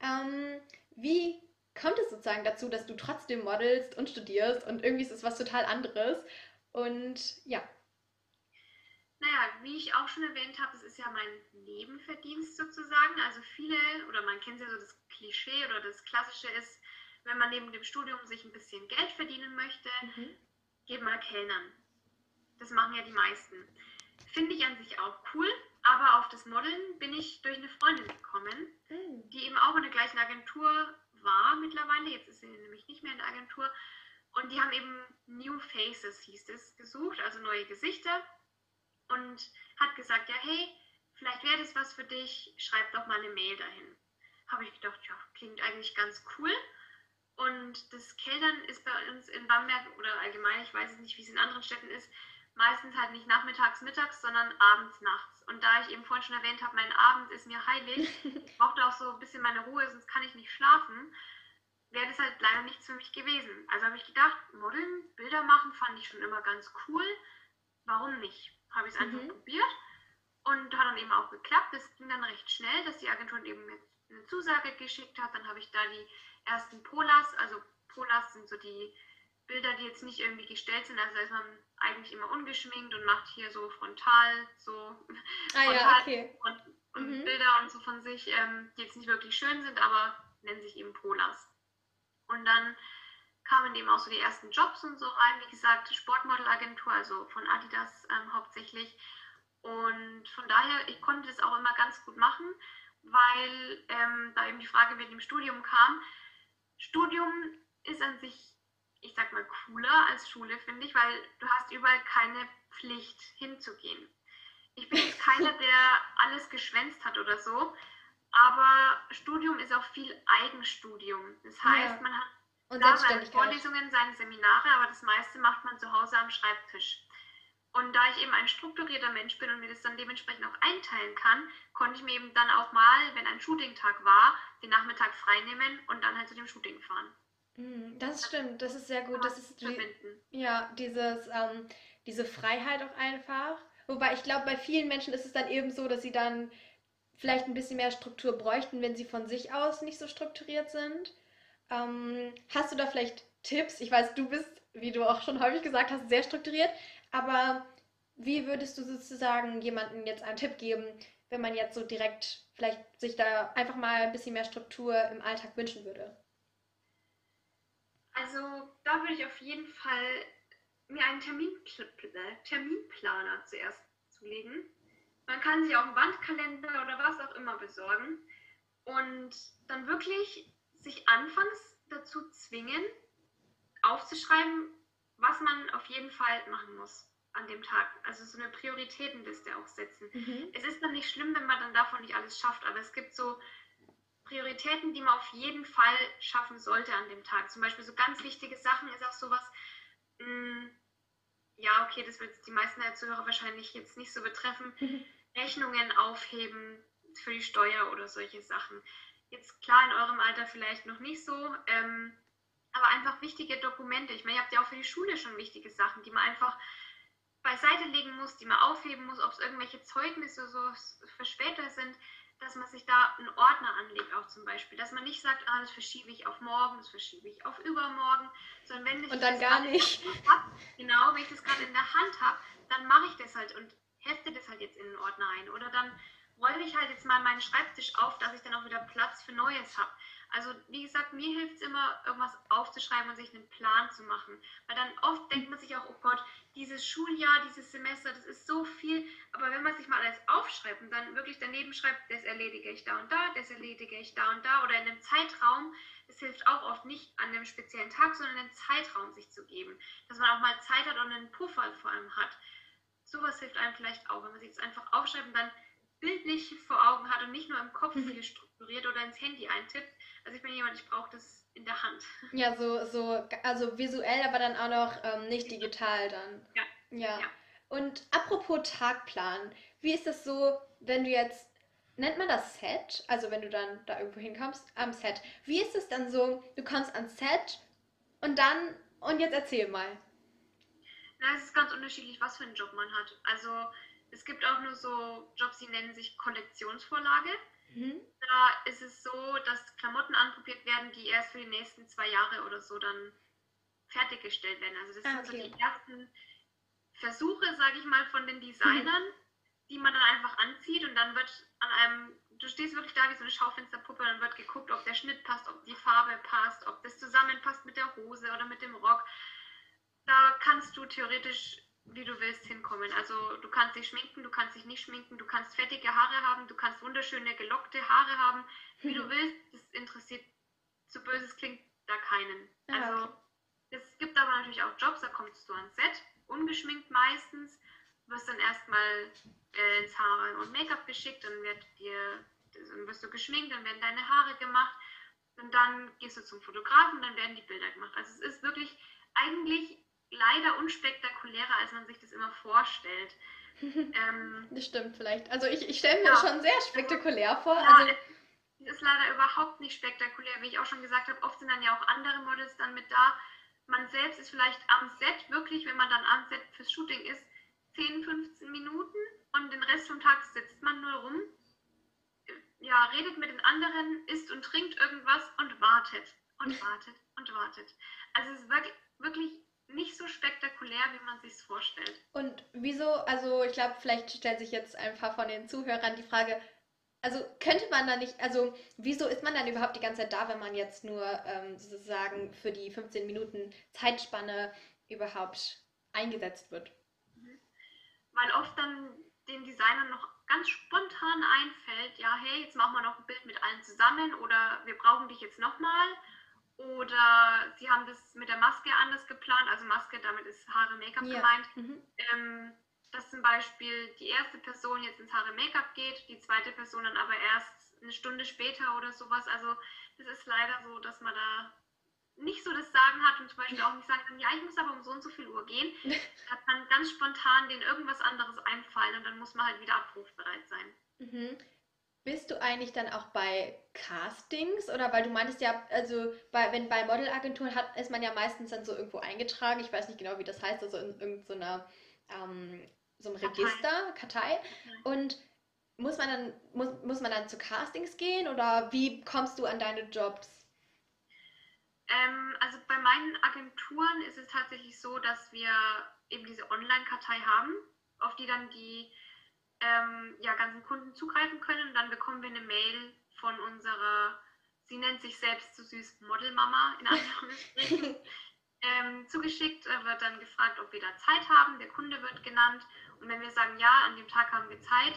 Ähm, wie kommt es sozusagen dazu, dass du trotzdem modelst und studierst und irgendwie ist es was total anderes? Und ja. Naja, wie ich auch schon erwähnt habe, es ist ja mein Nebenverdienst sozusagen. Also viele, oder man kennt ja so das Klischee oder das Klassische ist, wenn man neben dem Studium sich ein bisschen Geld verdienen möchte, mhm. geht mal Kellnern. Das machen ja die meisten. Finde ich an sich auch cool, aber auf das Modeln bin ich durch eine Freundin gekommen, mhm. die eben auch in der gleichen Agentur war mittlerweile. Jetzt ist sie nämlich nicht mehr in der Agentur. Und die haben eben New Faces, hieß es, gesucht, also neue Gesichter. Und hat gesagt, ja, hey, vielleicht wäre das was für dich, schreib doch mal eine Mail dahin. Habe ich gedacht, ja, klingt eigentlich ganz cool. Und das Kellnern ist bei uns in Bamberg oder allgemein, ich weiß nicht, wie es in anderen Städten ist, meistens halt nicht nachmittags, mittags, sondern abends, nachts. Und da ich eben vorhin schon erwähnt habe, mein Abend ist mir heilig, ich brauchte auch so ein bisschen meine Ruhe, sonst kann ich nicht schlafen, wäre das halt leider nichts für mich gewesen. Also habe ich gedacht, Modeln, Bilder machen fand ich schon immer ganz cool. Warum nicht? Habe ich es einfach mhm. probiert und hat dann eben auch geklappt. Das ging dann recht schnell, dass die Agentur eben eine Zusage geschickt hat. Dann habe ich da die ersten Polas, also Polas sind so die Bilder, die jetzt nicht irgendwie gestellt sind. Also da ist man eigentlich immer ungeschminkt und macht hier so frontal so ah, frontal ja, okay. und, und mhm. Bilder und so von sich, ähm, die jetzt nicht wirklich schön sind, aber nennen sich eben Polas. Und dann kamen eben auch so die ersten Jobs und so rein. Wie gesagt, Sportmodelagentur, also von Adidas ähm, hauptsächlich. Und von daher, ich konnte das auch immer ganz gut machen, weil ähm, da eben die Frage mit dem Studium kam. Studium ist an sich, ich sag mal, cooler als Schule, finde ich, weil du hast überall keine Pflicht hinzugehen. Ich bin jetzt keiner, der alles geschwänzt hat oder so, aber Studium ist auch viel Eigenstudium. Das heißt, ja. man hat und da seine Vorlesungen, seine Seminare, aber das meiste macht man zu Hause am Schreibtisch. Und da ich eben ein strukturierter Mensch bin und mir das dann dementsprechend auch einteilen kann, konnte ich mir eben dann auch mal, wenn ein Shooting-Tag war, den Nachmittag freinehmen und dann halt zu dem Shooting fahren. Hm, das stimmt, das ist sehr gut. Das ist die, ja dieses, ähm, diese Freiheit auch einfach. Wobei ich glaube, bei vielen Menschen ist es dann eben so, dass sie dann vielleicht ein bisschen mehr Struktur bräuchten, wenn sie von sich aus nicht so strukturiert sind. Ähm, hast du da vielleicht Tipps? Ich weiß, du bist, wie du auch schon häufig gesagt hast, sehr strukturiert, aber wie würdest du sozusagen jemandem jetzt einen Tipp geben, wenn man jetzt so direkt vielleicht sich da einfach mal ein bisschen mehr Struktur im Alltag wünschen würde? Also da würde ich auf jeden Fall mir einen Terminpl Terminplaner zuerst zulegen man kann sich auch einen Wandkalender oder was auch immer besorgen und dann wirklich sich anfangs dazu zwingen, aufzuschreiben, was man auf jeden Fall machen muss an dem Tag. Also so eine Prioritätenliste auch setzen. Mhm. Es ist dann nicht schlimm, wenn man dann davon nicht alles schafft, aber es gibt so Prioritäten, die man auf jeden Fall schaffen sollte an dem Tag. Zum Beispiel so ganz wichtige Sachen ist auch sowas, mh, hm, ja, okay, das wird die meisten der Zuhörer wahrscheinlich jetzt nicht so betreffen. Mhm. Rechnungen aufheben für die Steuer oder solche Sachen. Jetzt klar in eurem Alter vielleicht noch nicht so, ähm, aber einfach wichtige Dokumente. Ich meine, ihr habt ja auch für die Schule schon wichtige Sachen, die man einfach beiseite legen muss, die man aufheben muss, ob es irgendwelche Zeugnisse so für später sind. dass man sich da einen Ordner anlegt, auch zum Beispiel. Dass man nicht sagt, ah, das verschiebe ich auf morgen, das verschiebe ich auf übermorgen, sondern wenn ich und dann gar nicht. Hab, genau, wenn ich das gerade in der Hand habe, dann mache ich das halt und hefte das halt jetzt in den Ordner ein. Oder dann räume ich halt jetzt mal meinen Schreibtisch auf, dass ich dann auch wieder Platz für Neues habe. Also wie gesagt, mir hilft es immer, irgendwas aufzuschreiben und sich einen Plan zu machen. Weil dann oft denkt man sich auch, oh Gott, dieses Schuljahr, dieses Semester, das ist so viel. Aber wenn man sich mal alles aufschreibt und dann wirklich daneben schreibt, das erledige ich da und da, das erledige ich da und da oder in einem Zeitraum, das hilft auch oft nicht an einem speziellen Tag, sondern einen Zeitraum sich zu geben. Dass man auch mal Zeit hat und einen Puffer vor allem hat. Sowas hilft einem vielleicht auch, wenn man sich das einfach aufschreibt und dann bildlich vor Augen hat und nicht nur im Kopf mhm. viel strukturiert oder ins Handy eintippt. Also ich bin jemand, ich brauche das in der Hand. Ja, so, so, also visuell, aber dann auch noch ähm, nicht digital dann. Ja. ja. ja. Und apropos Tagplan, wie ist das so, wenn du jetzt, nennt man das Set, also wenn du dann da irgendwo hinkommst, am Set. Wie ist es dann so, du kommst ans Set und dann, und jetzt erzähl mal. Na, es ist ganz unterschiedlich, was für einen Job man hat. Also es gibt auch nur so Jobs, die nennen sich Kollektionsvorlage. Mhm. Da ist es so, dass Klamotten anprobiert werden, die erst für die nächsten zwei Jahre oder so dann fertiggestellt werden. Also das ah, okay. sind so die ersten Versuche, sage ich mal, von den Designern, mhm. die man dann einfach anzieht und dann wird an einem, du stehst wirklich da wie so eine Schaufensterpuppe und dann wird geguckt, ob der Schnitt passt, ob die Farbe passt, ob das zusammenpasst mit der Hose oder mit dem Rock. Da kannst du theoretisch wie du willst hinkommen. Also du kannst dich schminken, du kannst dich nicht schminken, du kannst fettige Haare haben, du kannst wunderschöne gelockte Haare haben, wie du willst. Das interessiert, so böse es klingt, da keinen. Also es gibt aber natürlich auch Jobs, da kommst du ans Set, ungeschminkt meistens, wirst dann erstmal äh, ins Haare und Make-up geschickt, dann wird dir, dann wirst du geschminkt, dann werden deine Haare gemacht und dann gehst du zum Fotografen, dann werden die Bilder gemacht. Also es ist wirklich eigentlich leider unspektakulärer, als man sich das immer vorstellt. ähm, das stimmt vielleicht. Also ich, ich stelle mir ja. schon sehr spektakulär vor. Ja, also, es ist leider überhaupt nicht spektakulär, wie ich auch schon gesagt habe. Oft sind dann ja auch andere Models dann mit da. Man selbst ist vielleicht am Set wirklich, wenn man dann am Set fürs Shooting ist, 10, 15 Minuten und den Rest vom Tag sitzt man nur rum, ja, redet mit den anderen, isst und trinkt irgendwas und wartet und wartet und wartet. Also es ist wirklich, wirklich nicht so spektakulär, wie man sich vorstellt. Und wieso, also ich glaube, vielleicht stellt sich jetzt ein paar von den Zuhörern die Frage, also könnte man da nicht, also wieso ist man dann überhaupt die ganze Zeit da, wenn man jetzt nur ähm, sozusagen für die 15 Minuten Zeitspanne überhaupt eingesetzt wird? Mhm. Weil oft dann den Designern noch ganz spontan einfällt, ja, hey, jetzt machen wir noch ein Bild mit allen zusammen oder wir brauchen dich jetzt nochmal oder sie haben das mit der Maske anders geplant, also Maske, damit ist Haare Make-up ja. gemeint. Mhm. Ähm, dass zum Beispiel die erste Person jetzt ins Haare Make-up geht, die zweite Person dann aber erst eine Stunde später oder sowas. Also es ist leider so, dass man da nicht so das Sagen hat und zum Beispiel auch nicht sagen kann, ja, ich muss aber um so und so viel Uhr gehen. Da kann ganz spontan denen irgendwas anderes einfallen und dann muss man halt wieder abrufbereit sein. Mhm. Bist du eigentlich dann auch bei Castings oder weil du meintest ja, also bei, wenn bei Modelagenturen hat, ist man ja meistens dann so irgendwo eingetragen. Ich weiß nicht genau, wie das heißt, also in irgendeiner ähm, so einem Register, Kartei. Und muss man dann muss, muss man dann zu Castings gehen oder wie kommst du an deine Jobs? Ähm, also bei meinen Agenturen ist es tatsächlich so, dass wir eben diese Online-Kartei haben, auf die dann die ähm, ja, ganzen Kunden zugreifen können. Und dann bekommen wir eine Mail von unserer, sie nennt sich selbst so süß Modelmama in Anführungsstrichen, ähm, zugeschickt. Da wird dann gefragt, ob wir da Zeit haben. Der Kunde wird genannt. Und wenn wir sagen, ja, an dem Tag haben wir Zeit,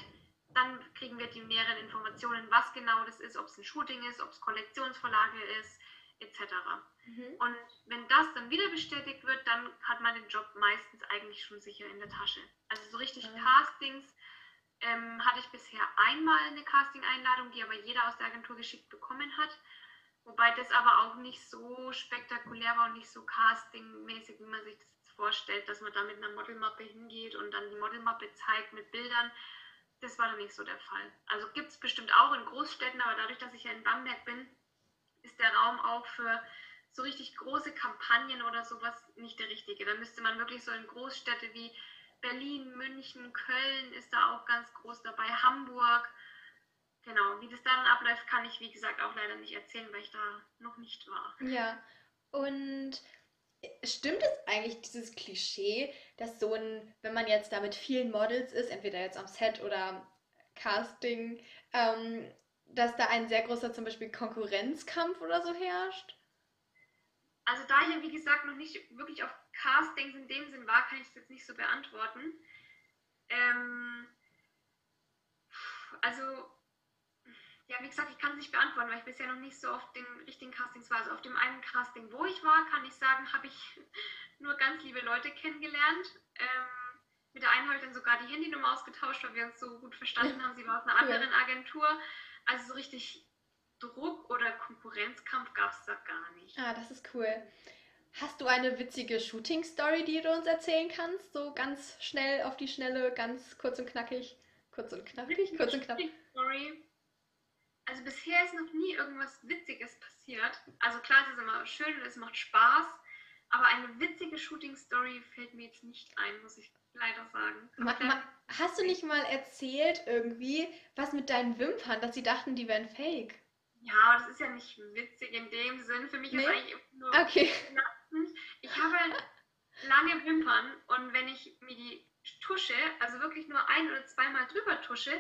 dann kriegen wir die näheren Informationen, was genau das ist, ob es ein Shooting ist, ob es Kollektionsvorlage ist, etc. Mhm. Und wenn das dann wieder bestätigt wird, dann hat man den Job meistens eigentlich schon sicher in der Tasche. Also so richtig mhm. Castings ähm, hatte ich bisher einmal eine Casting-Einladung, die aber jeder aus der Agentur geschickt bekommen hat. Wobei das aber auch nicht so spektakulär war und nicht so castingmäßig, wie man sich das vorstellt, dass man da mit einer Modelmappe hingeht und dann die Modelmappe zeigt mit Bildern. Das war dann nicht so der Fall. Also gibt es bestimmt auch in Großstädten, aber dadurch, dass ich ja in Bamberg bin, ist der Raum auch für so richtig große Kampagnen oder sowas nicht der richtige. Da müsste man wirklich so in Großstädte wie Berlin, München, Köln ist da auch ganz groß dabei, Hamburg. genau, wie das dann abläuft, kann ich wie gesagt auch leider nicht erzählen, weil ich da noch nicht war. Ja, und stimmt es eigentlich, dieses Klischee, dass so ein, wenn man jetzt da mit vielen Models ist, entweder jetzt am Set oder Casting, ähm, dass da ein sehr großer zum Beispiel Konkurrenzkampf oder so herrscht? Also da ich ja wie gesagt noch nicht wirklich auf Castings in dem Sinn war, kann ich es jetzt nicht so beantworten. Ähm, also, ja, wie gesagt, ich kann es nicht beantworten, weil ich bisher noch nicht so auf den richtigen Castings war. Also auf dem einen Casting, wo ich war, kann ich sagen, habe ich nur ganz liebe Leute kennengelernt. Ähm, mit der einen habe ich dann sogar die Handynummer ausgetauscht, weil wir uns so gut verstanden haben. Sie war aus einer anderen Agentur. Also so richtig Druck oder Konkurrenzkampf gab es da gar nicht. Ah, das ist cool. Hast du eine witzige Shooting-Story, die du uns erzählen kannst? So ganz schnell auf die Schnelle, ganz kurz und knackig. Kurz und knackig, kurz und knackig. Story. Also bisher ist noch nie irgendwas Witziges passiert. Also klar, es ist immer schön und es macht Spaß, aber eine witzige Shooting-Story fällt mir jetzt nicht ein, muss ich leider sagen. Ma ma hast du nicht mal erzählt irgendwie, was mit deinen Wimpern, dass sie dachten, die wären fake? Ja, das ist ja nicht witzig in dem Sinn. Für mich nee? ist eigentlich nur okay. Ich habe lange Wimpern und wenn ich mir die tusche, also wirklich nur ein oder zweimal drüber tusche,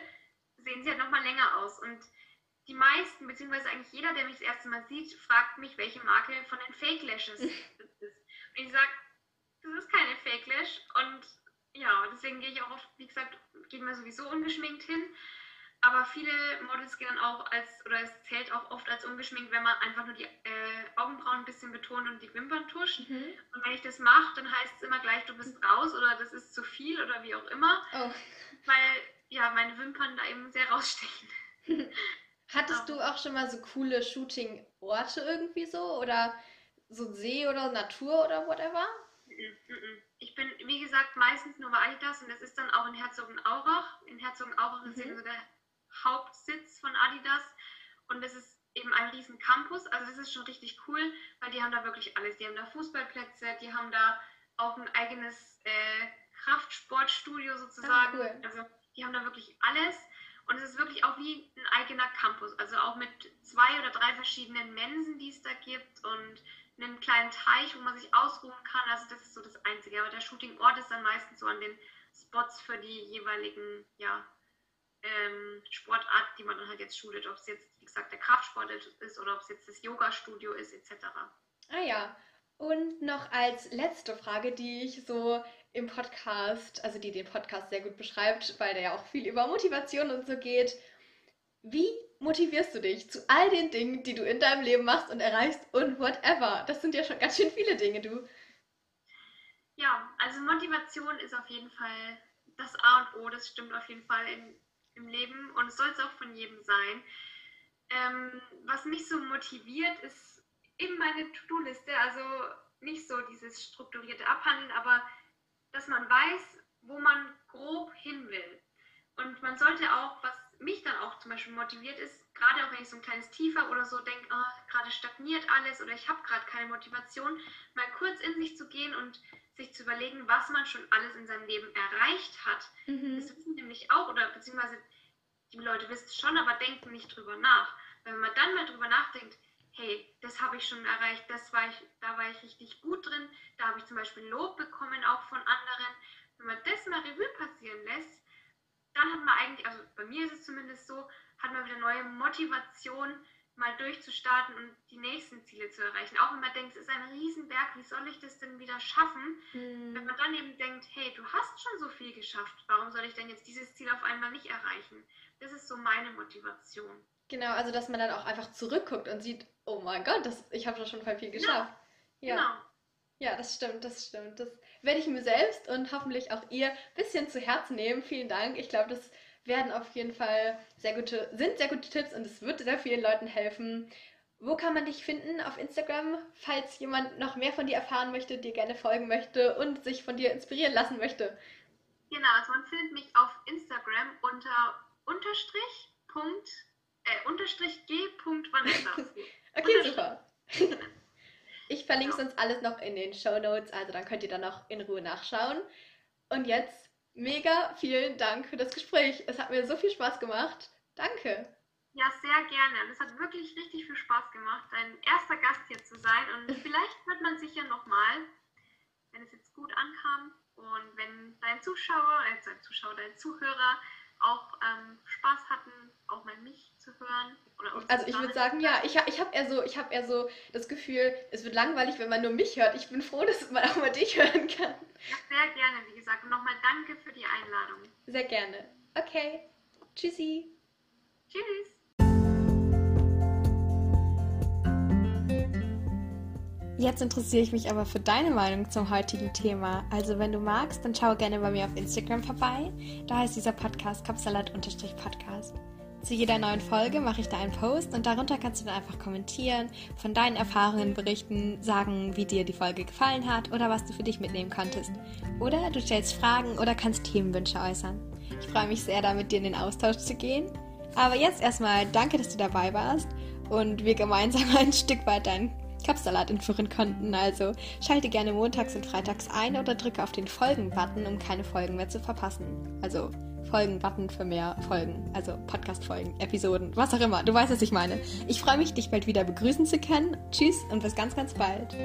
sehen sie halt nochmal länger aus. Und die meisten, beziehungsweise eigentlich jeder, der mich das erste Mal sieht, fragt mich, welche Marke von den Fake Lashes das ist. Und ich sage, das ist keine Fake Lash. Und ja, deswegen gehe ich auch oft, wie gesagt, gehen wir sowieso ungeschminkt hin. Aber viele Models gehen dann auch als, oder es zählt auch oft als ungeschminkt, wenn man einfach nur die äh, Augenbrauen ein bisschen betont und die Wimpern tuscht. Mhm. Und wenn ich das mache, dann heißt es immer gleich, du bist raus oder das ist zu viel oder wie auch immer. Oh. Weil ja, meine Wimpern da eben sehr rausstechen. Hattest du auch schon mal so coole Shooting-Orte irgendwie so? Oder so See oder Natur oder whatever? Ich bin, wie gesagt, meistens nur bei Adidas und das ist dann auch in Herzogenaurach. In Herzogenaurach mhm. ist eben so der Hauptsitz von Adidas und das ist eben ein riesen Campus. Also das ist schon richtig cool, weil die haben da wirklich alles. Die haben da Fußballplätze, die haben da auch ein eigenes äh, Kraftsportstudio sozusagen. Ah, cool. Also die haben da wirklich alles. Und es ist wirklich auch wie ein eigener Campus. Also auch mit zwei oder drei verschiedenen Mensen, die es da gibt und einen kleinen Teich, wo man sich ausruhen kann. Also das ist so das Einzige. Aber der Shooting-Ort ist dann meistens so an den Spots für die jeweiligen ja, ähm, Sportart, die man dann halt jetzt schulet. Ob es jetzt, wie gesagt, der Kraftsport ist oder ob es jetzt das Yoga-Studio ist, etc. Ah ja. Und noch als letzte Frage, die ich so im Podcast, also die den Podcast sehr gut beschreibt, weil der ja auch viel über Motivation und so geht. Wie motivierst du dich zu all den Dingen, die du in deinem Leben machst und erreichst und whatever? Das sind ja schon ganz schön viele Dinge, du. Ja, also Motivation ist auf jeden Fall das A und O, das stimmt auf jeden Fall in, im Leben und es soll es auch von jedem sein. Ähm, was mich so motiviert, ist eben meine To-Do-Liste, also nicht so dieses strukturierte Abhandeln, aber dass man weiß, wo man grob hin will. Und man sollte auch, was mich dann auch zum Beispiel motiviert ist, gerade auch wenn ich so ein kleines Tiefer oder so denke, oh, gerade stagniert alles oder ich habe gerade keine Motivation, mal kurz in sich zu gehen und sich zu überlegen, was man schon alles in seinem Leben erreicht hat. Mhm. Das wissen nämlich auch, oder beziehungsweise die Leute wissen es schon, aber denken nicht drüber nach. Wenn man dann mal drüber nachdenkt, hey, das habe ich schon erreicht, das war ich, da war ich richtig gut drin, da habe ich zum Beispiel Lob bekommen, auch von anderen. Wenn man das mal Revue passieren lässt, dann hat man eigentlich, also bei mir ist es zumindest so, hat man wieder neue Motivation, mal durchzustarten und die nächsten Ziele zu erreichen. Auch wenn man denkt, es ist ein Riesenberg, wie soll ich das denn wieder schaffen? Mhm. Wenn man dann eben denkt, hey, du hast schon so viel geschafft, warum soll ich denn jetzt dieses Ziel auf einmal nicht erreichen? Das ist so meine Motivation. Genau, also dass man dann auch einfach zurückguckt und sieht, oh mein Gott, das, ich habe schon voll viel genau. geschafft. Genau. Ja. genau. Ja, das stimmt, das stimmt. Das werde ich mir selbst und hoffentlich auch ihr ein bisschen zu Herzen nehmen. Vielen Dank. Ich glaube, das werden auf jeden Fall sehr gute, sind sehr gute Tipps und es wird sehr vielen Leuten helfen. Wo kann man dich finden auf Instagram, falls jemand noch mehr von dir erfahren möchte, dir gerne folgen möchte und sich von dir inspirieren lassen möchte? Genau, also man findet mich auf Instagram unter unterstrich Punkt äh, unterstrich G. Vanessa. okay, super. ich verlinke ja. uns alles noch in den Show Notes, also dann könnt ihr dann noch in Ruhe nachschauen. Und jetzt mega vielen Dank für das Gespräch. Es hat mir so viel Spaß gemacht. Danke. Ja, sehr gerne. Es hat wirklich richtig viel Spaß gemacht, dein erster Gast hier zu sein. Und vielleicht hört man sich ja nochmal, wenn es jetzt gut ankam und wenn dein Zuschauer, also dein Zuschauer, dein Zuhörer auch ähm, Spaß hatten, auch mal mich zu hören. also ich würde sagen, ja, ich, ich habe eher, so, hab eher so das Gefühl, es wird langweilig, wenn man nur mich hört. Ich bin froh, dass man auch mal dich hören kann. Ja, sehr gerne, wie gesagt. Und nochmal danke für die Einladung. Sehr gerne. Okay. Tschüssi. Tschüss. Jetzt interessiere ich mich aber für deine Meinung zum heutigen Thema. Also wenn du magst, dann schau gerne bei mir auf Instagram vorbei. Da heißt dieser Podcast Kapsalat-Podcast. Zu jeder neuen Folge mache ich da einen Post und darunter kannst du dann einfach kommentieren, von deinen Erfahrungen berichten, sagen, wie dir die Folge gefallen hat oder was du für dich mitnehmen konntest. Oder du stellst Fragen oder kannst Themenwünsche äußern. Ich freue mich sehr, da mit dir in den Austausch zu gehen. Aber jetzt erstmal danke, dass du dabei warst und wir gemeinsam ein Stück weit deinen Kapsalat entführen konnten. Also schalte gerne montags und freitags ein oder drücke auf den Folgen-Button, um keine Folgen mehr zu verpassen. Also Folgen-Button für mehr Folgen, also Podcast-Folgen, Episoden, was auch immer. Du weißt, was ich meine. Ich freue mich, dich bald wieder begrüßen zu können. Tschüss und bis ganz, ganz bald.